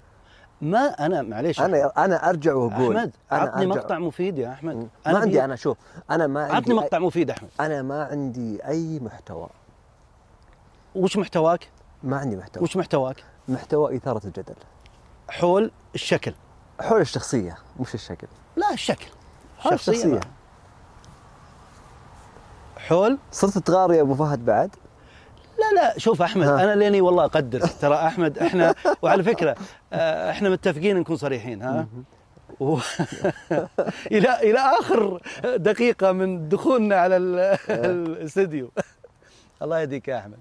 [SPEAKER 2] ما أنا معليش.
[SPEAKER 1] أنا أنا أرجع
[SPEAKER 2] وأقول.
[SPEAKER 1] أحمد
[SPEAKER 2] عطني مقطع مفيد يا أحمد.
[SPEAKER 1] ما
[SPEAKER 2] أنا
[SPEAKER 1] عندي
[SPEAKER 2] بي-
[SPEAKER 1] أنا شوف أنا ما عندي
[SPEAKER 2] عطني مقطع مفيد أحمد.
[SPEAKER 1] أنا ما عندي أي محتوى.
[SPEAKER 2] وش محتواك؟
[SPEAKER 1] ما عندي محتوى.
[SPEAKER 2] وش محتواك؟
[SPEAKER 1] محتوى إثارة الجدل.
[SPEAKER 2] حول الشكل.
[SPEAKER 1] حول الشخصية مش الشكل.
[SPEAKER 2] لا الشكل.
[SPEAKER 1] حول الشخصية.
[SPEAKER 2] ما- حول؟
[SPEAKER 1] صرت تغار يا أبو فهد بعد؟
[SPEAKER 2] لا لا شوف أحمد
[SPEAKER 1] ها.
[SPEAKER 2] أنا لاني والله اقدرك ترى أحمد إحنا وعلى فكرة آه، إحنا متفقين نكون صريحين ها؟ و... إلى إلى آخر دقيقة من دخولنا على ال- الاستديو. الله يهديك يا أحمد.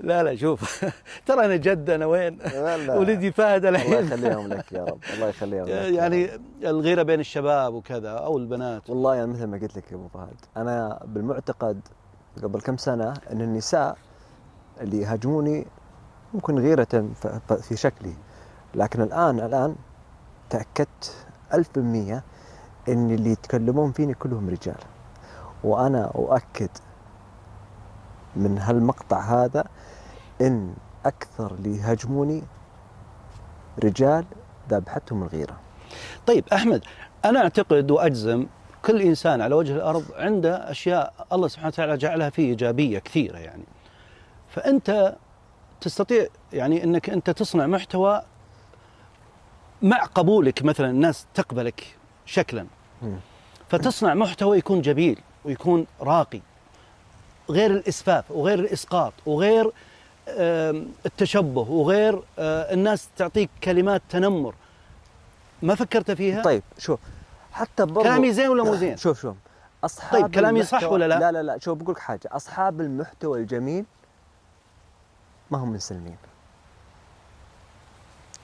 [SPEAKER 2] لا لا شوف ترى أنا جد أنا وين. ولدي فهد
[SPEAKER 1] الله
[SPEAKER 2] الحين
[SPEAKER 1] يخليهم لك يا رب الله يخليهم لك
[SPEAKER 2] يعني. الغيرة بين الشباب وكذا أو البنات.
[SPEAKER 1] والله يعني مثل ما قلت لك يا أبو فهد أنا بالمعتقد قبل كم سنة إن النساء اللي يهاجموني ممكن غيرة في شكلي. لكن الان الآن تأكدت ألف بالمية إن اللي يتكلمون فيني كلهم رجال. وأنا أؤكد من هالمقطع هذا إن أكثر اللي يهاجموني رجال ذابحتهم الغيرة.
[SPEAKER 2] طيب أحمد أنا أعتقد وأجزم كل إنسان على وجه الأرض عنده أشياء الله سبحانه وتعالى جعلها فيه إيجابية كثيرة يعني. فأنت تستطيع يعني إنك أنت تصنع محتوى مع قبولك مثلا الناس تقبلك شكلا. فتصنع محتوى يكون جميل ويكون راقي غير الإسفاف وغير الإسقاط وغير التشبه وغير آه، الناس تعطيك كلمات تنمر ما فكرت فيها؟
[SPEAKER 1] طيب شوف حتى برضو
[SPEAKER 2] كلامي زين ولا مو زين؟
[SPEAKER 1] شوف شوف أصحاب
[SPEAKER 2] طيب، كلامي صح ولا لا؟
[SPEAKER 1] لا لا لا شوف بقول لك حاجة أصحاب المحتوى الجميل ما هم منسلمين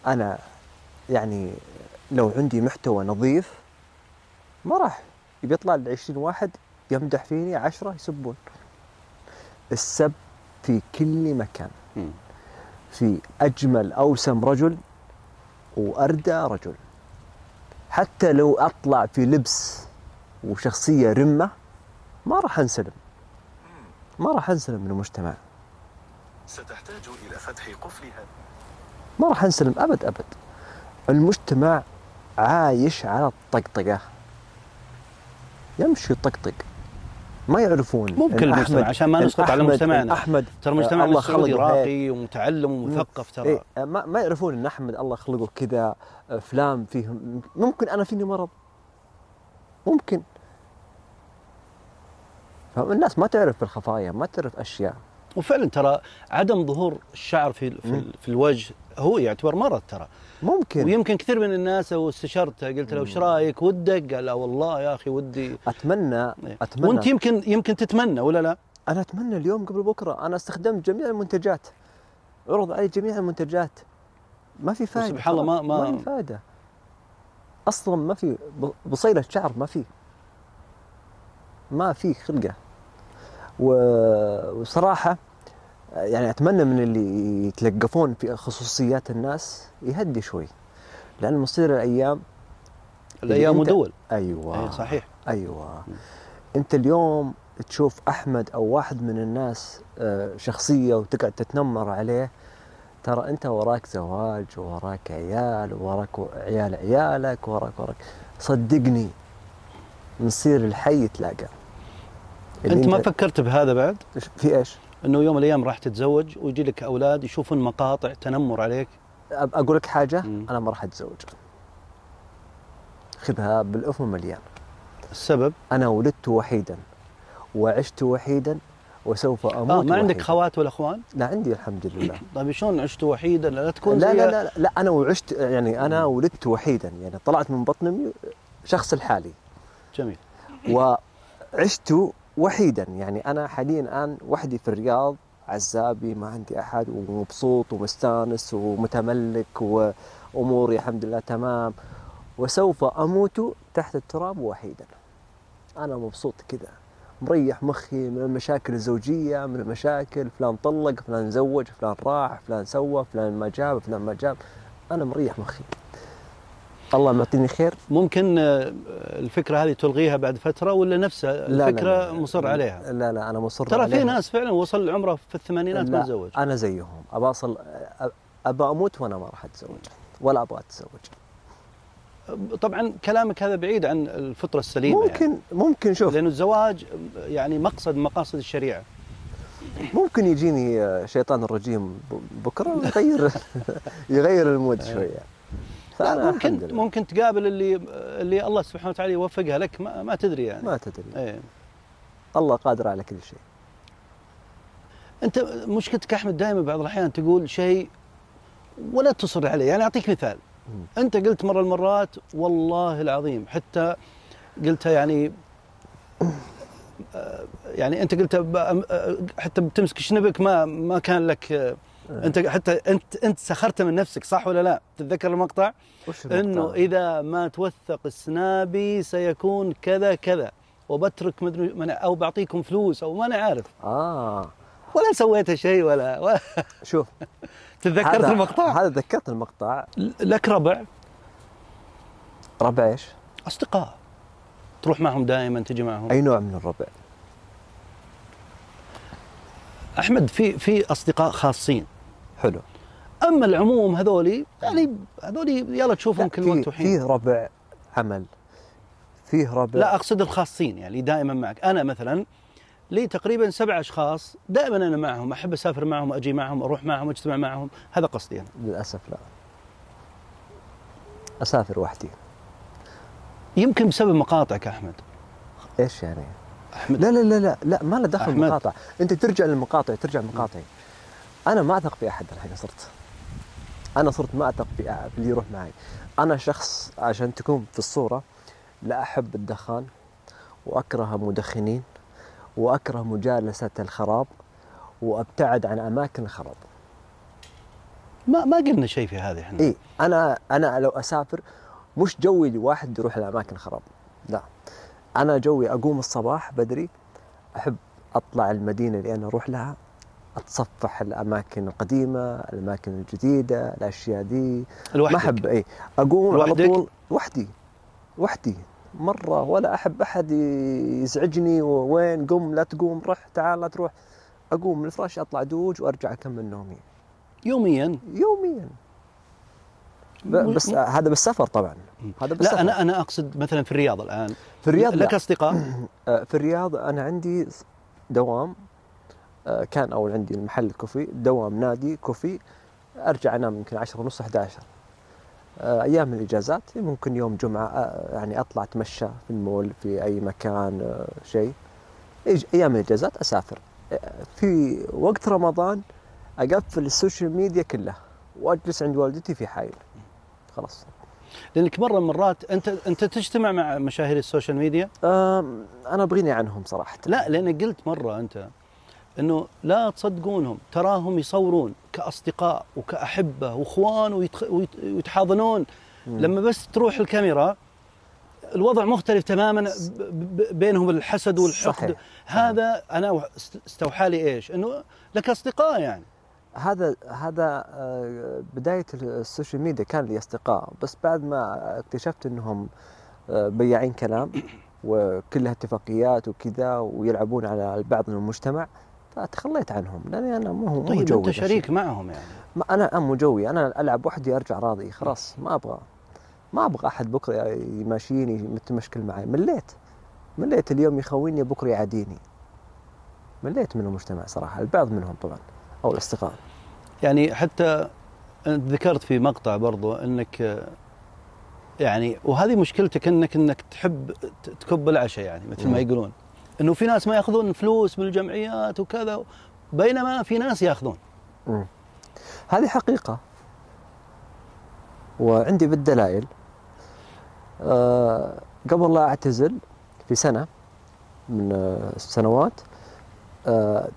[SPEAKER 1] أنا يعني لو عندي محتوى نظيف ما راح يبي يطلع لي 20 واحد يمدح فيني عشرة يسبون. السب في كل مكان. في أجمل أوسم رجل وأردى رجل. حتى لو أطلع في لبس وشخصية رمة ما راح أنسلم. ما راح أنسلم من المجتمع.
[SPEAKER 3] ستحتاج إلى فتح قفلها.
[SPEAKER 1] ما راح أنسلم أبد أبد. المجتمع عايش على الطقطقة. يمشي يطقطق ما يعرفون
[SPEAKER 2] ممكن المجتمع
[SPEAKER 1] أحمد-
[SPEAKER 2] عشان ما نسقط على مجتمعنا.
[SPEAKER 1] إن أحمد
[SPEAKER 2] ترى مجتمعنا
[SPEAKER 1] الله هيك.
[SPEAKER 2] راقي ومتعلم ومثقف ترى.
[SPEAKER 1] إيه ما, ما يعرفون إن أحمد الله خلقه كذا أفلام فيهم ممكن أنا فيني مرض. ممكن. فالناس ما تعرف بالخفايا ما تعرف أشياء.
[SPEAKER 2] وفعلا ترى عدم ظهور الشعر في في. في الوجه هو يعتبر مرض ترى.
[SPEAKER 1] ممكن.
[SPEAKER 2] ويمكن كثير من الناس لو استشرته قلت له إيش رأيك؟ ودك؟ قال لا والله يا أخي ودي.
[SPEAKER 1] أتمنى
[SPEAKER 2] إيه.
[SPEAKER 1] أتمنى.
[SPEAKER 2] وأنت يمكن يمكن تتمنى ولا لا؟
[SPEAKER 1] أنا أتمنى اليوم قبل بكرة أنا استخدمت جميع المنتجات. عرض علي جميع المنتجات. ما في فائده
[SPEAKER 2] وسبحان الله ما- ما-
[SPEAKER 1] ما في فائده أصلا ما في بصيلة شعر ما في. ما في خلقة. و- وصراحة يعني أتمنى من اللي يتلقفون في خصوصيات الناس يهدي شوي. لأن مصير
[SPEAKER 2] الأيام
[SPEAKER 1] أنت-
[SPEAKER 2] ودول.
[SPEAKER 1] أيوه.
[SPEAKER 2] أي صحيح.
[SPEAKER 1] أيوه. أنت اليوم تشوف أحمد أو واحد من الناس آه، شخصية وتقعد تتنمر عليه ترى أنت وراك زواج ووراك عيال ووراك عيال عيالك وراك وراك. صدقني نصير الحي يتلاقى اللي
[SPEAKER 2] أنت ما فكرت بهذا بعد؟
[SPEAKER 1] في إيش؟
[SPEAKER 2] إنه يوم من الأيام راح تتزوج ويجي لك أولاد يشوفون مقاطع تنمر عليك
[SPEAKER 1] أقول لك حاجة
[SPEAKER 2] مم.
[SPEAKER 1] أنا ما راح أتزوج خذها بالأف مليان
[SPEAKER 2] السبب
[SPEAKER 1] أنا ولدت وحيدا وعشت وحيدا وسوف أموت
[SPEAKER 2] آه ما عندك
[SPEAKER 1] وحيداً.
[SPEAKER 2] خوات ولا إخوان؟
[SPEAKER 1] لا عندي الحمد لله
[SPEAKER 2] طيب شلون عشت وحيدا لا تكون
[SPEAKER 1] لا
[SPEAKER 2] زي
[SPEAKER 1] لا, لا لا أنا وعشت يعني أنا ولدت وحيدا يعني طلعت من بطن امي شخص الحالي
[SPEAKER 2] جميل
[SPEAKER 1] وعشت وحيدا. يعني أنا حاليا الآن وحدي في الرياض عزابي ما عندي أحد ومبسوط ومستانس ومتملك وأموري الحمد لله تمام. وسوف أموت تحت التراب وحيدا. أنا مبسوط كذا. مريح مخي من المشاكل الزوجية من المشاكل فلان طلق فلان زوج فلان راح فلان سوى فلان ما جاب فلان ما جاب. أنا مريح مخي. الله معطيني خير.
[SPEAKER 2] ممكن آه، الفكرة هذه تلغيها بعد فترة ولا نفسها؟
[SPEAKER 1] لا لا
[SPEAKER 2] الفكرة
[SPEAKER 1] لا لا
[SPEAKER 2] مصر عليها.
[SPEAKER 1] لا لا أنا مصر
[SPEAKER 2] ترى في. ناس فعلا وصل عمره في الثمانينات ما تزوج.
[SPEAKER 1] أنا زيهم. أبى أصل أبى أموت وأنا ما راح أتزوج ولا أبغى أتزوج.
[SPEAKER 2] طبعا كلامك هذا بعيد عن الفطرة السليمة يعني.
[SPEAKER 1] ممكن ممكن شوف.
[SPEAKER 2] لأنه الزواج يعني مقصد مقاصد الشريعة.
[SPEAKER 1] ممكن يجيني شيطان الرجيم بكرة ويغير يغير المود
[SPEAKER 2] شوية.
[SPEAKER 1] فانا الحمد
[SPEAKER 2] ممكن
[SPEAKER 1] لله.
[SPEAKER 2] ممكن تقابل اللي اللي الله سبحانه وتعالى يوفقها لك ما, ما تدري يعني.
[SPEAKER 1] ما تدري.
[SPEAKER 2] إيه.
[SPEAKER 1] الله قادر على كل شيء.
[SPEAKER 2] أنت مشكلتك أحمد دائما بعض الأحيان تقول شيء ولا تصر عليه. يعني أعطيك مثال. أنت قلت مرة المرات والله العظيم حتى قلتها يعني آه، يعني أنت قلت حتى بتمسك شنبك ما ما كان لك آه، انت حتى انت انت سخرت من نفسك صح ولا لا؟ تتذكر المقطع؟
[SPEAKER 1] وش
[SPEAKER 2] انه؟ إذا ما توثق السنابي سيكون كذا كذا وبترك مدري من- أو بعطيكم فلوس أو ما أنا عارف
[SPEAKER 1] آه
[SPEAKER 2] ولا سويت شيء ولا, ولا
[SPEAKER 1] شوف
[SPEAKER 2] تذكرت
[SPEAKER 1] هذا-
[SPEAKER 2] المقطع
[SPEAKER 1] هذا ذكرت المقطع
[SPEAKER 2] لك ربع
[SPEAKER 1] ربع إيش؟
[SPEAKER 2] أصدقاء تروح معهم دائما تجي معهم
[SPEAKER 1] أي نوع من الربع؟
[SPEAKER 2] أحمد في في أصدقاء خاصين
[SPEAKER 1] حلو.
[SPEAKER 2] أما العموم هذولي يعني هذولي يلا تشوفهم كل وقت وحين.
[SPEAKER 1] فيه ربع عمل. فيه ربع.
[SPEAKER 2] لا أقصد الخاصين يعني دائما معك. أنا مثلا لي تقريبا سبع أشخاص دائما أنا معهم أحب أسافر معهم أجي معهم أروح معهم أجتمع معهم. هذا قصدي أنا.
[SPEAKER 1] للأسف لا. أسافر وحدي.
[SPEAKER 2] يمكن بسبب مقاطعك أحمد.
[SPEAKER 1] إيش يعني؟
[SPEAKER 2] أحمد.
[SPEAKER 1] لا لا لا لا لا ما له دخل. المقاطع أنت ترجع للمقاطع ترجع لمقاطعي أنا ما أثق في أحد الحين صرت. أنا صرت ما أثق في اللي يروح معي. أنا شخص عشان تكون في الصورة لا أحب الدخان وأكره المدخنين وأكره مجالسة الخراب وأبتعد عن أماكن الخراب.
[SPEAKER 2] ما ما قلنا شيء في هذه إحنا.
[SPEAKER 1] اي أنا أنا لو أسافر مش جوي لواحد يروح لأماكن خراب لا. أنا جوي أقوم الصباح بدري أحب أطلع المدينة اللي أنا أروح لها. أتصفح الأماكن القديمة الأماكن الجديدة الأشياء دي.
[SPEAKER 2] لوحدك؟
[SPEAKER 1] ما أحب اي أقوم على؟ طول وحدي وحدي مرة ولا أحب أحد يزعجني وين قم لا تقوم رح تعال لا تروح. أقوم من الفراش أطلع دوج وأرجع أكمل نومي.
[SPEAKER 2] يوميا؟
[SPEAKER 1] يوميا. بس هذا بالسفر طبعا. هذا بالسفر.
[SPEAKER 2] لا أنا أنا أقصد مثلا في الرياض الآن.
[SPEAKER 1] في الرياض
[SPEAKER 2] لك
[SPEAKER 1] لا.
[SPEAKER 2] أصدقاء؟
[SPEAKER 1] آه، في الرياض أنا عندي دوام. كان أول عندي المحل coffee دوام نادي coffee أرجع أنام يمكن 10 ونص 11 آه، أيام الإجازات ممكن يوم جمعة آه، يعني أطلع أتمشى في المول في أي مكان آه، شيء. أيام الإجازات أسافر. في وقت رمضان أقفل ال social media كلها وأجلس عند والدتي في حائل. خلاص.
[SPEAKER 2] لأنك مرة مرات أنت أنت تجتمع مع مشاهير ال social
[SPEAKER 1] media؟ أنا أبغيني عنهم صراحة.
[SPEAKER 2] لا لأنك قلت مرة أنت. إنه لا تصدقونهم تراهم يصورون كأصدقاء وكأحبة وإخوان. ويتحاضنون لما بس تروح الكاميرا الوضع مختلف تماما. بينهم الحسد والحقد
[SPEAKER 1] صحيح.
[SPEAKER 2] هذا أنا است- استوحى لي إيش؟ إنه لك أصدقاء يعني
[SPEAKER 1] هذا هذا آه، بداية ال social media كان لي أصدقاء بس بعد ما اكتشفت أنهم آه، بياعين كلام وكلها اتفاقيات وكذا ويلعبون على البعض من المجتمع فتخليت عنهم لأني أنا مو مو
[SPEAKER 2] طيب
[SPEAKER 1] جوي أنت.
[SPEAKER 2] شريك معهم يعني.
[SPEAKER 1] ما أنا مو جوي أنا ألعب وحدي أرجع راضي خلاص ما أبغى ما أبغى أحد بكرة يماشيني متمشكل معي. مليت مليت اليوم يخوني بكرة يعاديني. مليت من المجتمع صراحة البعض منهم طبعا أو الأصدقاء.
[SPEAKER 2] يعني حتى ذكرت في مقطع برضو إنك يعني وهذه مشكلتك انك إنك تحب تكب العشاء يعني مثل ما. يقولون. إنه في ناس ما يأخذون فلوس من الجمعيات وكذا بينما في ناس
[SPEAKER 1] يأخذون. هذه حقيقة. وعندي بالدلائل. أه قبل لا أعتزل في سنة من السنوات أه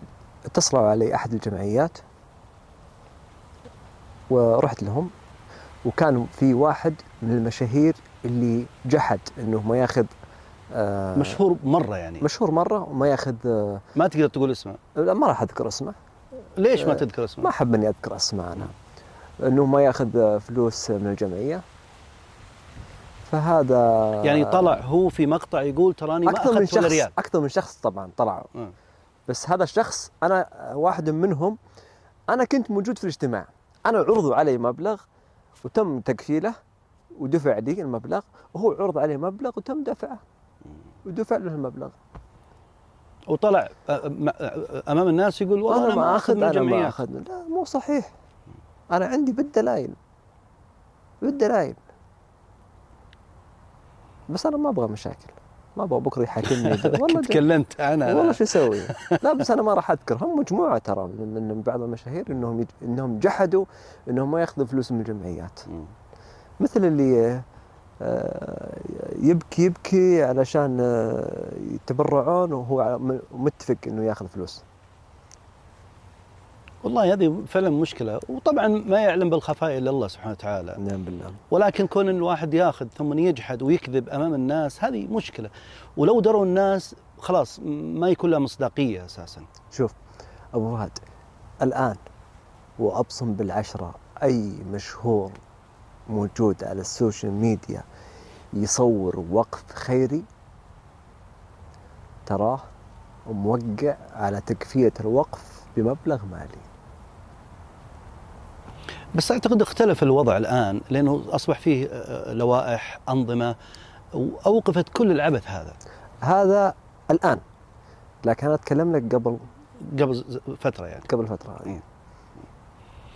[SPEAKER 1] اتصلوا علي أحد الجمعيات ورحت لهم. وكان في واحد من المشاهير اللي جحد إنه ما يأخذ آه
[SPEAKER 2] مشهور مرة يعني.
[SPEAKER 1] مشهور مرة وما ياخذ آه
[SPEAKER 2] ما تقدر تقول اسمه؟
[SPEAKER 1] لا ما راح أذكر اسمه.
[SPEAKER 2] ليش ما
[SPEAKER 1] آه،
[SPEAKER 2] تذكر اسمه؟
[SPEAKER 1] ما أحب إني أذكر أسماء أنا. إنه ما ياخذ آه، فلوس من الجمعية. فهذا
[SPEAKER 2] يعني طلع هو في مقطع يقول تراني ما
[SPEAKER 1] من
[SPEAKER 2] أخذت ولا
[SPEAKER 1] شخص
[SPEAKER 2] ريال.
[SPEAKER 1] أكثر من شخص طبعا طلعوا
[SPEAKER 2] آه.
[SPEAKER 1] بس هذا الشخص أنا واحد منهم أنا كنت موجود في الاجتماع. أنا عرضوا علي مبلغ وتم تكفيله ودفع لي المبلغ وهو عرض عليه مبلغ وتم دفعه. ودفع له المبلغ.
[SPEAKER 2] وطلع أمام الناس يقول والله
[SPEAKER 1] أنا ما أخذ
[SPEAKER 2] من
[SPEAKER 1] أنا ما
[SPEAKER 2] الجمعيات.
[SPEAKER 1] أخذ. لا مو صحيح. أنا عندي بالدلائل. بالدلائل. بس أنا ما أبغى مشاكل. ما أبغى بكرة يحاكمني. والله
[SPEAKER 2] تكلمت أنا.
[SPEAKER 1] والله شو أسوي؟ لا بس أنا ما راح أذكر. هم مجموعة ترى من بعض المشاهير إنهم يج... إنهم جحدوا إنهم ما ياخذوا فلوس من الجمعيات. مثل اللي يبكي يبكي علشان آه، يتبرعون وهو متفق إنه ياخذ فلوس.
[SPEAKER 2] والله هذه فعلا مشكلة. وطبعا ما يعلم بالخفاء إلا الله سبحانه وتعالى.
[SPEAKER 1] نعم بالله.
[SPEAKER 2] ولكن كون إن الواحد ياخذ ثم يجحد ويكذب أمام الناس هذه مشكلة. ولو دروا الناس خلاص ما يكون لها مصداقية أساسا.
[SPEAKER 1] شوف أبو فهد الآن وأبصم بالعشرة أي مشهور موجود على السوشيال ميديا يصور وقف خيري. تراه موقع على تكفية الوقف بمبلغ مالي.
[SPEAKER 2] بس أعتقد اختلف الوضع الآن لأنه أصبح فيه آه، لوائح أنظمة وأوقفت كل العبث هذا.
[SPEAKER 1] هذا الآن. لكن أنا أتكلم لك قبل
[SPEAKER 2] قبل فترة يعني.
[SPEAKER 1] قبل هذه
[SPEAKER 2] إيه.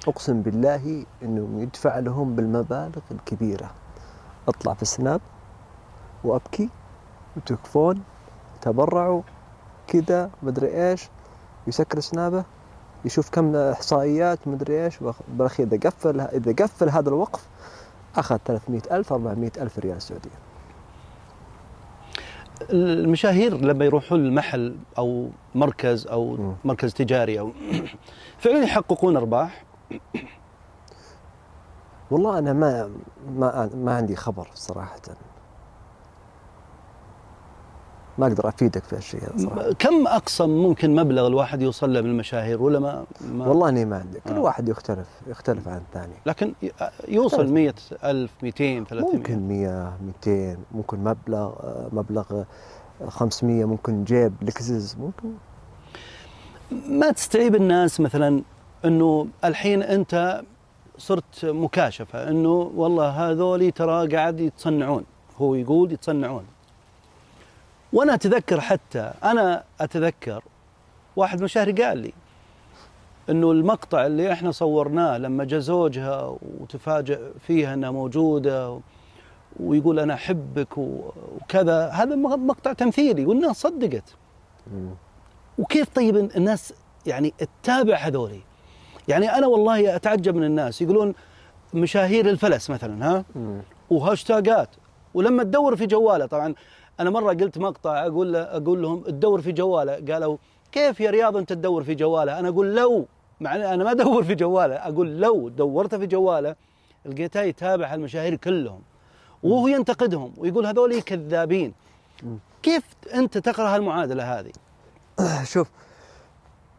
[SPEAKER 1] أقسم بالله إنه يدفع لهم بالمبالغ الكبيرة. أطلع في السناب وأبكي وتكفون تبرعوا كذا مدري إيش يسكر سنابه يشوف كم إحصائيات مدري إيش بالاخير إذا قفل إذا قفل هذا الوقف أخذ 300 ألف 400 ألف ريال سعودي
[SPEAKER 2] المشاهير لما يروحون المحل أو مركز أو
[SPEAKER 1] مم.
[SPEAKER 2] مركز تجاري أو فعلا يحققون أرباح
[SPEAKER 1] والله أنا ما ما ما عندي خبر صراحة. ما أقدر أفيدك في هالشيء هذا صراحة.
[SPEAKER 2] كم أقصى ممكن مبلغ الواحد يوصل له من المشاهير ولا ما, ما
[SPEAKER 1] والله إني ما عندي. كل
[SPEAKER 2] آه.
[SPEAKER 1] واحد يختلف يختلف عن الثاني.
[SPEAKER 2] لكن يوصل
[SPEAKER 1] ثلاث.
[SPEAKER 2] 100 ألف 200 300
[SPEAKER 1] ممكن 100 200 ممكن مبلغ آه، مبلغ آه، 500 ممكن جيب لكزز ممكن.
[SPEAKER 2] ما تستعيب الناس مثلا إنه الحين أنت صرت مكاشفة إنه والله هذولي ترى قاعد يتصنعون. هو يقول يتصنعون. وأنا أتذكر حتى أنا أتذكر واحد مشاهير قال لي إنه المقطع اللي إحنا صورناه لما جا زوجها وتفاجئ فيها إنها موجودة ويقول أنا أحبك وكذا هذا مقطع تمثيلي والناس صدقت. وكيف طيب الناس يعني تتابع هذولي؟ يعني أنا والله أتعجب من الناس يقولون مشاهير الفلس مثلا ها. وهاشتاجات. ولما تدور في جوالة طبعا أنا مرة قلت مقطع أقول له أقول لهم تدور في جوالة. قالوا كيف يا رياض أنت تدور في جوالة؟ أنا أقول لو مع أنا ما أدور في جوالة أقول لو دورت في جوالة لقيته يتابع المشاهير كلهم. وهو ينتقدهم ويقول هذول كذابين. كيف أنت تقرأ هالمعادلة هذه؟
[SPEAKER 1] شوف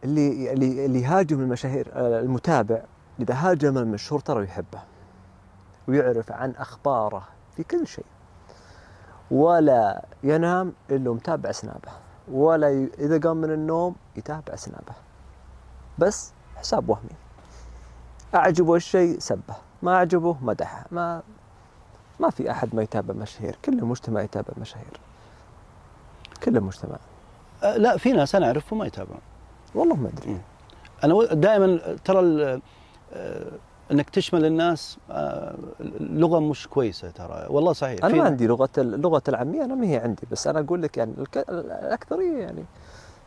[SPEAKER 1] اللي اللي يهاجم المشاهير آه، المتابع إذا هاجم المشهور ترى يحبه ويعرف عن أخباره في كل شيء. ولا ينام إلا متابع سنابه ولا. إذا قام من النوم يتابع سنابه بس حساب وهمي. أعجبه الشيء سبه ما أعجبه مدحه ما ما في أحد ما يتابع مشاهير كل المجتمع يتابع مشاهير. كل المجتمع
[SPEAKER 2] أه، لا في ناس أنا أعرفهم ما يتابعون.
[SPEAKER 1] والله ما أدري.
[SPEAKER 2] أنا دائما ترى آه، إنك تشمل الناس آه، لغة مش كويسة ترى. والله صحيح. أنا
[SPEAKER 1] ما عندي لغة اللغة العامية أنا ما هي عندي بس أنا أقول لك يعني. الاكثريه يعني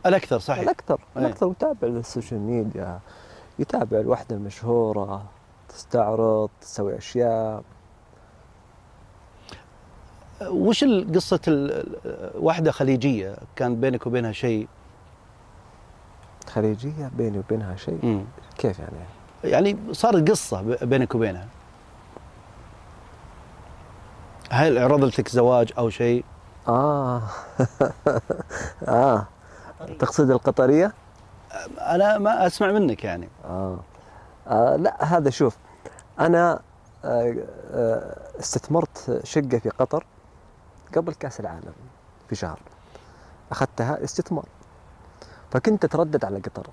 [SPEAKER 2] الأكثر صحيح.
[SPEAKER 1] الأكثر
[SPEAKER 2] أي.
[SPEAKER 1] الأكثر يتابع السوشيال ميديا. يتابع الوحدة المشهورة تستعرض تسوي أشياء.
[SPEAKER 2] وش قصة ال- ال- واحدة خليجية؟ كان بينك وبينها شيء؟
[SPEAKER 1] خليجية بيني وبينها شيء
[SPEAKER 2] مم.
[SPEAKER 1] كيف يعني؟
[SPEAKER 2] يعني صارت قصة بينك وبينها هل عرضت لك زواج أو شيء؟
[SPEAKER 1] آه آه تقصد القطرية؟
[SPEAKER 2] أنا ما أسمع منك يعني
[SPEAKER 1] آه. آه لا هذا شوف أنا آه آه استثمرت شقة في قطر قبل كأس العالم في شهر أخذتها استثمار فكنت أتردد على قطر.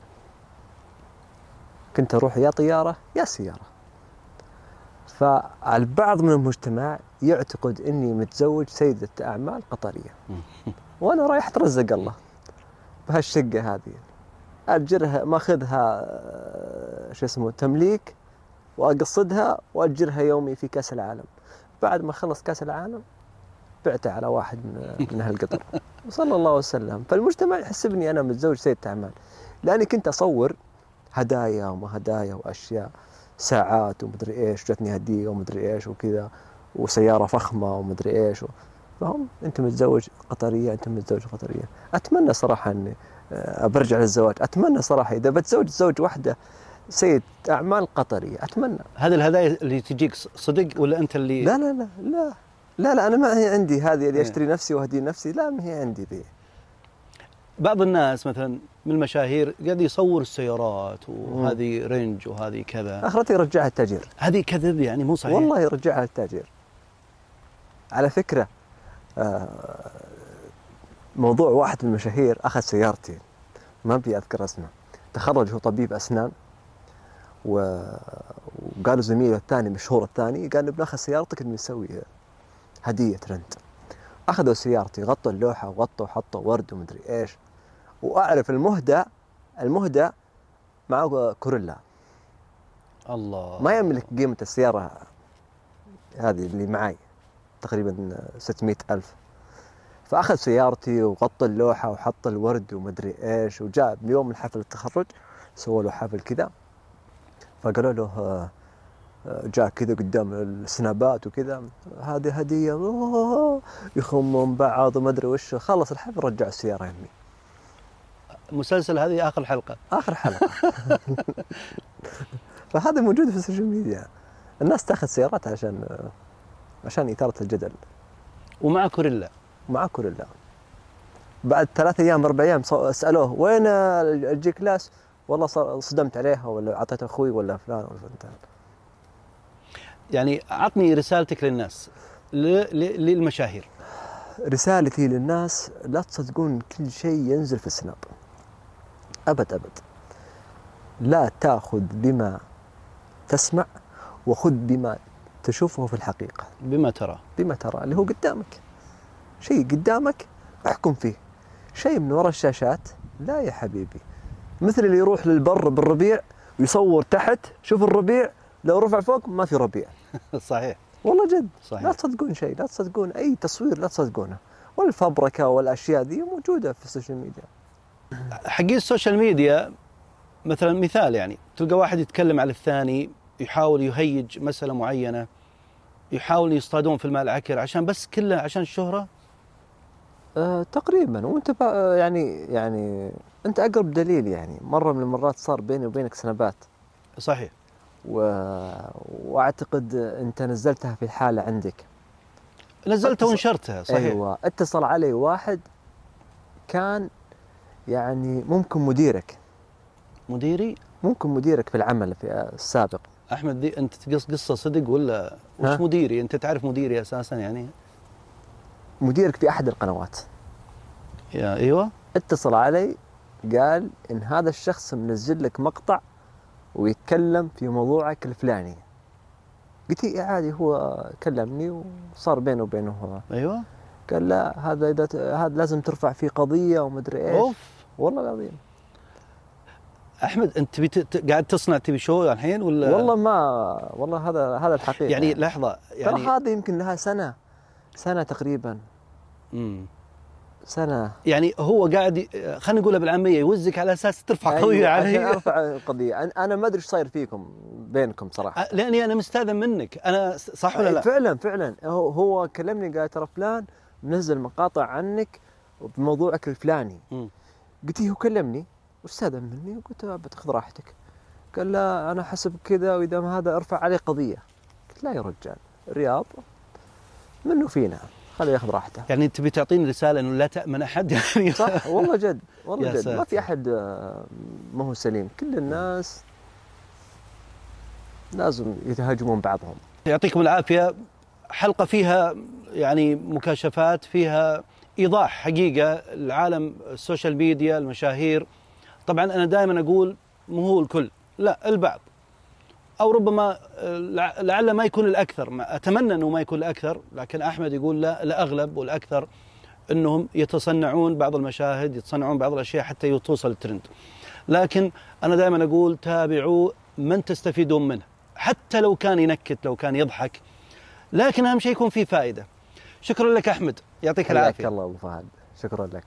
[SPEAKER 1] كنت أروح يا طيارة يا سيارة. فالبعض من المجتمع يعتقد إني متزوج سيدة أعمال قطرية. وأنا رايح أترزق الله بهالشقة هذه. أجرها ماخذها آه، شو اسمه تمليك وأقصدها وأجرها يومي في كأس العالم. بعد ما خلص كأس العالم بعتها على واحد من من أهل قطر وصلى الله وسلم. فالمجتمع يحسبني أنا متزوج سيد أعمال. لأني كنت أصور هدايا وما هدايا وأشياء ساعات ومدري إيش جتني هدية ومدري إيش وكذا وسيارة فخمة ومدري إيش فهم أنت متزوج قطرية أنت متزوج قطرية. أتمنى صراحة إني آه، برجع للزواج. أتمنى صراحة إذا بتزوج زوج واحدة سيد أعمال قطرية. أتمنى.
[SPEAKER 2] هذه الهدايا اللي تجيك صدق ولا أنت اللي
[SPEAKER 1] لا لا لا لا. لا لا أنا ما هي عندي هذه اللي
[SPEAKER 2] إيه.
[SPEAKER 1] أشتري نفسي وأهدي نفسي لا ما هي عندي ذي.
[SPEAKER 2] بعض الناس مثلا من المشاهير قاعد يصور السيارات وهذه رينج وهذه كذا.
[SPEAKER 1] أخرتي يرجعها التاجير
[SPEAKER 2] هذه كذب يعني مو صحيح.
[SPEAKER 1] والله يرجعها التاجير على فكرة آه، موضوع واحد من المشاهير أخذ سيارتي. ما أبي أذكر اسمه. تخرج هو طبيب أسنان و... وقالوا زميله الثاني مشهور الثاني قال له بناخذ سيارتك نسوي هدية ترند أخذوا سيارتي غطوا اللوحة وغطوا وحطوا ورد ومدري إيش. وأعرف المهدى المهدى معه كوريلا
[SPEAKER 2] الله.
[SPEAKER 1] ما يملك قيمة السيارة هذه اللي معي تقريبا 600 ألف. فأخذ سيارتي وغطى اللوحة وحط الورد ومدري إيش. وجاء بيوم الحفل التخرج سووا له حفل كذا. فقالوا له جاء كذا قدام السنابات وكذا هذه هدية يخمون بعض وما أدري وش. خلص الحفل رجع السيارة يمي.
[SPEAKER 2] المسلسل هذه آخر حلقة.
[SPEAKER 1] آخر حلقة. فهذا موجود في ال social media. الناس تاخذ سيارات عشان عشان إثارة الجدل.
[SPEAKER 2] ومع كوريلا.
[SPEAKER 1] مع كوريلا. بعد ثلاث أيام أربع أيام صو- سألوه وين ال G-Class؟ والله صدمت عليها ولا اعطيتها أخوي ولا فلان ولا فلان.
[SPEAKER 2] يعني عطني رسالتك للناس للمشاهير.
[SPEAKER 1] رسالتي للناس لا تصدقون كل شيء ينزل في السناب. أبد أبد. لا تأخذ بما تسمع وخذ بما تشوفه في الحقيقة.
[SPEAKER 2] بما ترى.
[SPEAKER 1] بما ترى اللي هو قدامك. شيء قدامك احكم فيه. شيء من وراء الشاشات لا يا حبيبي. مثل اللي يروح للبر بالربيع ويصور تحت شوف الربيع لو رفع فوق ما في ربيع.
[SPEAKER 2] صحيح.
[SPEAKER 1] والله جد.
[SPEAKER 2] صحيح.
[SPEAKER 1] لا تصدقون شيء لا تصدقون أي تصوير لا تصدقونه. والفبركه والأشياء ذي موجودة في ال social media.
[SPEAKER 2] حقين السوشيال ميديا مثلا مثال يعني تلقى واحد يتكلم على الثاني يحاول يهيج مسألة معينة يحاول يصطادون في الماء العكر عشان بس كله عشان الشهرة؟
[SPEAKER 1] أه تقريبا. وأنت بقى يعني يعني أنت أقرب دليل يعني مرة من المرات صار بيني وبينك سنابات
[SPEAKER 2] صحيح.
[SPEAKER 1] و... وأعتقد أنت نزلتها في حاله عندك.
[SPEAKER 2] نزلتها ونشرتها صحيح.
[SPEAKER 1] أيوه اتصل علي واحد كان يعني ممكن مديرك.
[SPEAKER 2] مديري؟
[SPEAKER 1] ممكن مديرك في العمل في السابق.
[SPEAKER 2] أحمد دي أنت تقص قصة صدق ولا وش؟ مديري؟ أنت تعرف مديري أساسا يعني؟
[SPEAKER 1] مديرك في أحد القنوات.
[SPEAKER 2] يا أيوه.
[SPEAKER 1] اتصل علي قال إن هذا الشخص منزل لك مقطع ويتكلم في موضوعك الفلاني. قلت له إيه عادي هو كلمني وصار بينه وبينه. هو
[SPEAKER 2] أيوه.
[SPEAKER 1] قال لا هذا إذا هذا لازم ترفع فيه قضية ومدري إيش.
[SPEAKER 2] أوف.
[SPEAKER 1] والله العظيم.
[SPEAKER 2] أحمد أنت تبي ت- ت- قاعد تصنع تبي شو الحين ولا؟
[SPEAKER 1] والله ما والله هذا هذا الحقيقة.
[SPEAKER 2] يعني لحظة
[SPEAKER 1] ترى
[SPEAKER 2] يعني
[SPEAKER 1] هذا يمكن لها سنة سنة تقريبا.
[SPEAKER 2] مم.
[SPEAKER 1] سنة.
[SPEAKER 2] يعني هو قاعد خلينا نقولها بالعامية يوزك على أساس ترفع
[SPEAKER 1] أيوة، عشان
[SPEAKER 2] علي.
[SPEAKER 1] أرفع القضية أنا- أنا ما أدري إيش صاير فيكم بينكم صراحة.
[SPEAKER 2] أ- لأني أنا مستأذن منك. أنا س- صح ولا لا؟
[SPEAKER 1] فعلا فعلا. هو هو كلمني قال ترى فلان منزل مقاطع عنك بموضوعك الفلاني
[SPEAKER 2] مم.
[SPEAKER 1] قلت له هو كلمني واستأذن مني قلت له أبد خذ راحتك. قال لا أنا حسب كذا وإذا ما هذا أرفع عليه قضية. قلت لا يا رجال الرياض منه فينا؟ خليه ياخذ راحته.
[SPEAKER 2] يعني تبي تعطيني رسالة إنه لا تأمن أحد؟ يعني
[SPEAKER 1] صح والله جد والله جد. ما. في أحد آه، ما هو سليم. كل الناس لازم يتهاجمون بعضهم.
[SPEAKER 2] يعطيكم العافية. حلقة فيها يعني مكاشفات فيها إيضاح حقيقة العالم ال social media المشاهير. طبعا أنا دائما أقول مو هو الكل لا البعض. أو ربما آه، لع- لعل ما يكون الأكثر. ما- أتمنى أنه ما يكون الأكثر لكن أحمد يقول لا الاغلب والأكثر أنهم يتصنعون بعض المشاهد يتصنعون بعض الأشياء حتى توصل الترند. لكن أنا دائما أقول تابعوا من تستفيدون منه. حتى لو كان ينكت لو كان يضحك. لكن أهم شيء يكون فيه فائدة. شكرا لك أحمد. يعطيك العافية.
[SPEAKER 1] الله أبو فهد. شكرا لك.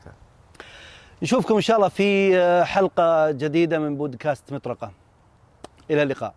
[SPEAKER 2] نشوفكم إن شاء الله في حلقة جديدة من بودكاست مطرقة. إلى اللقاء.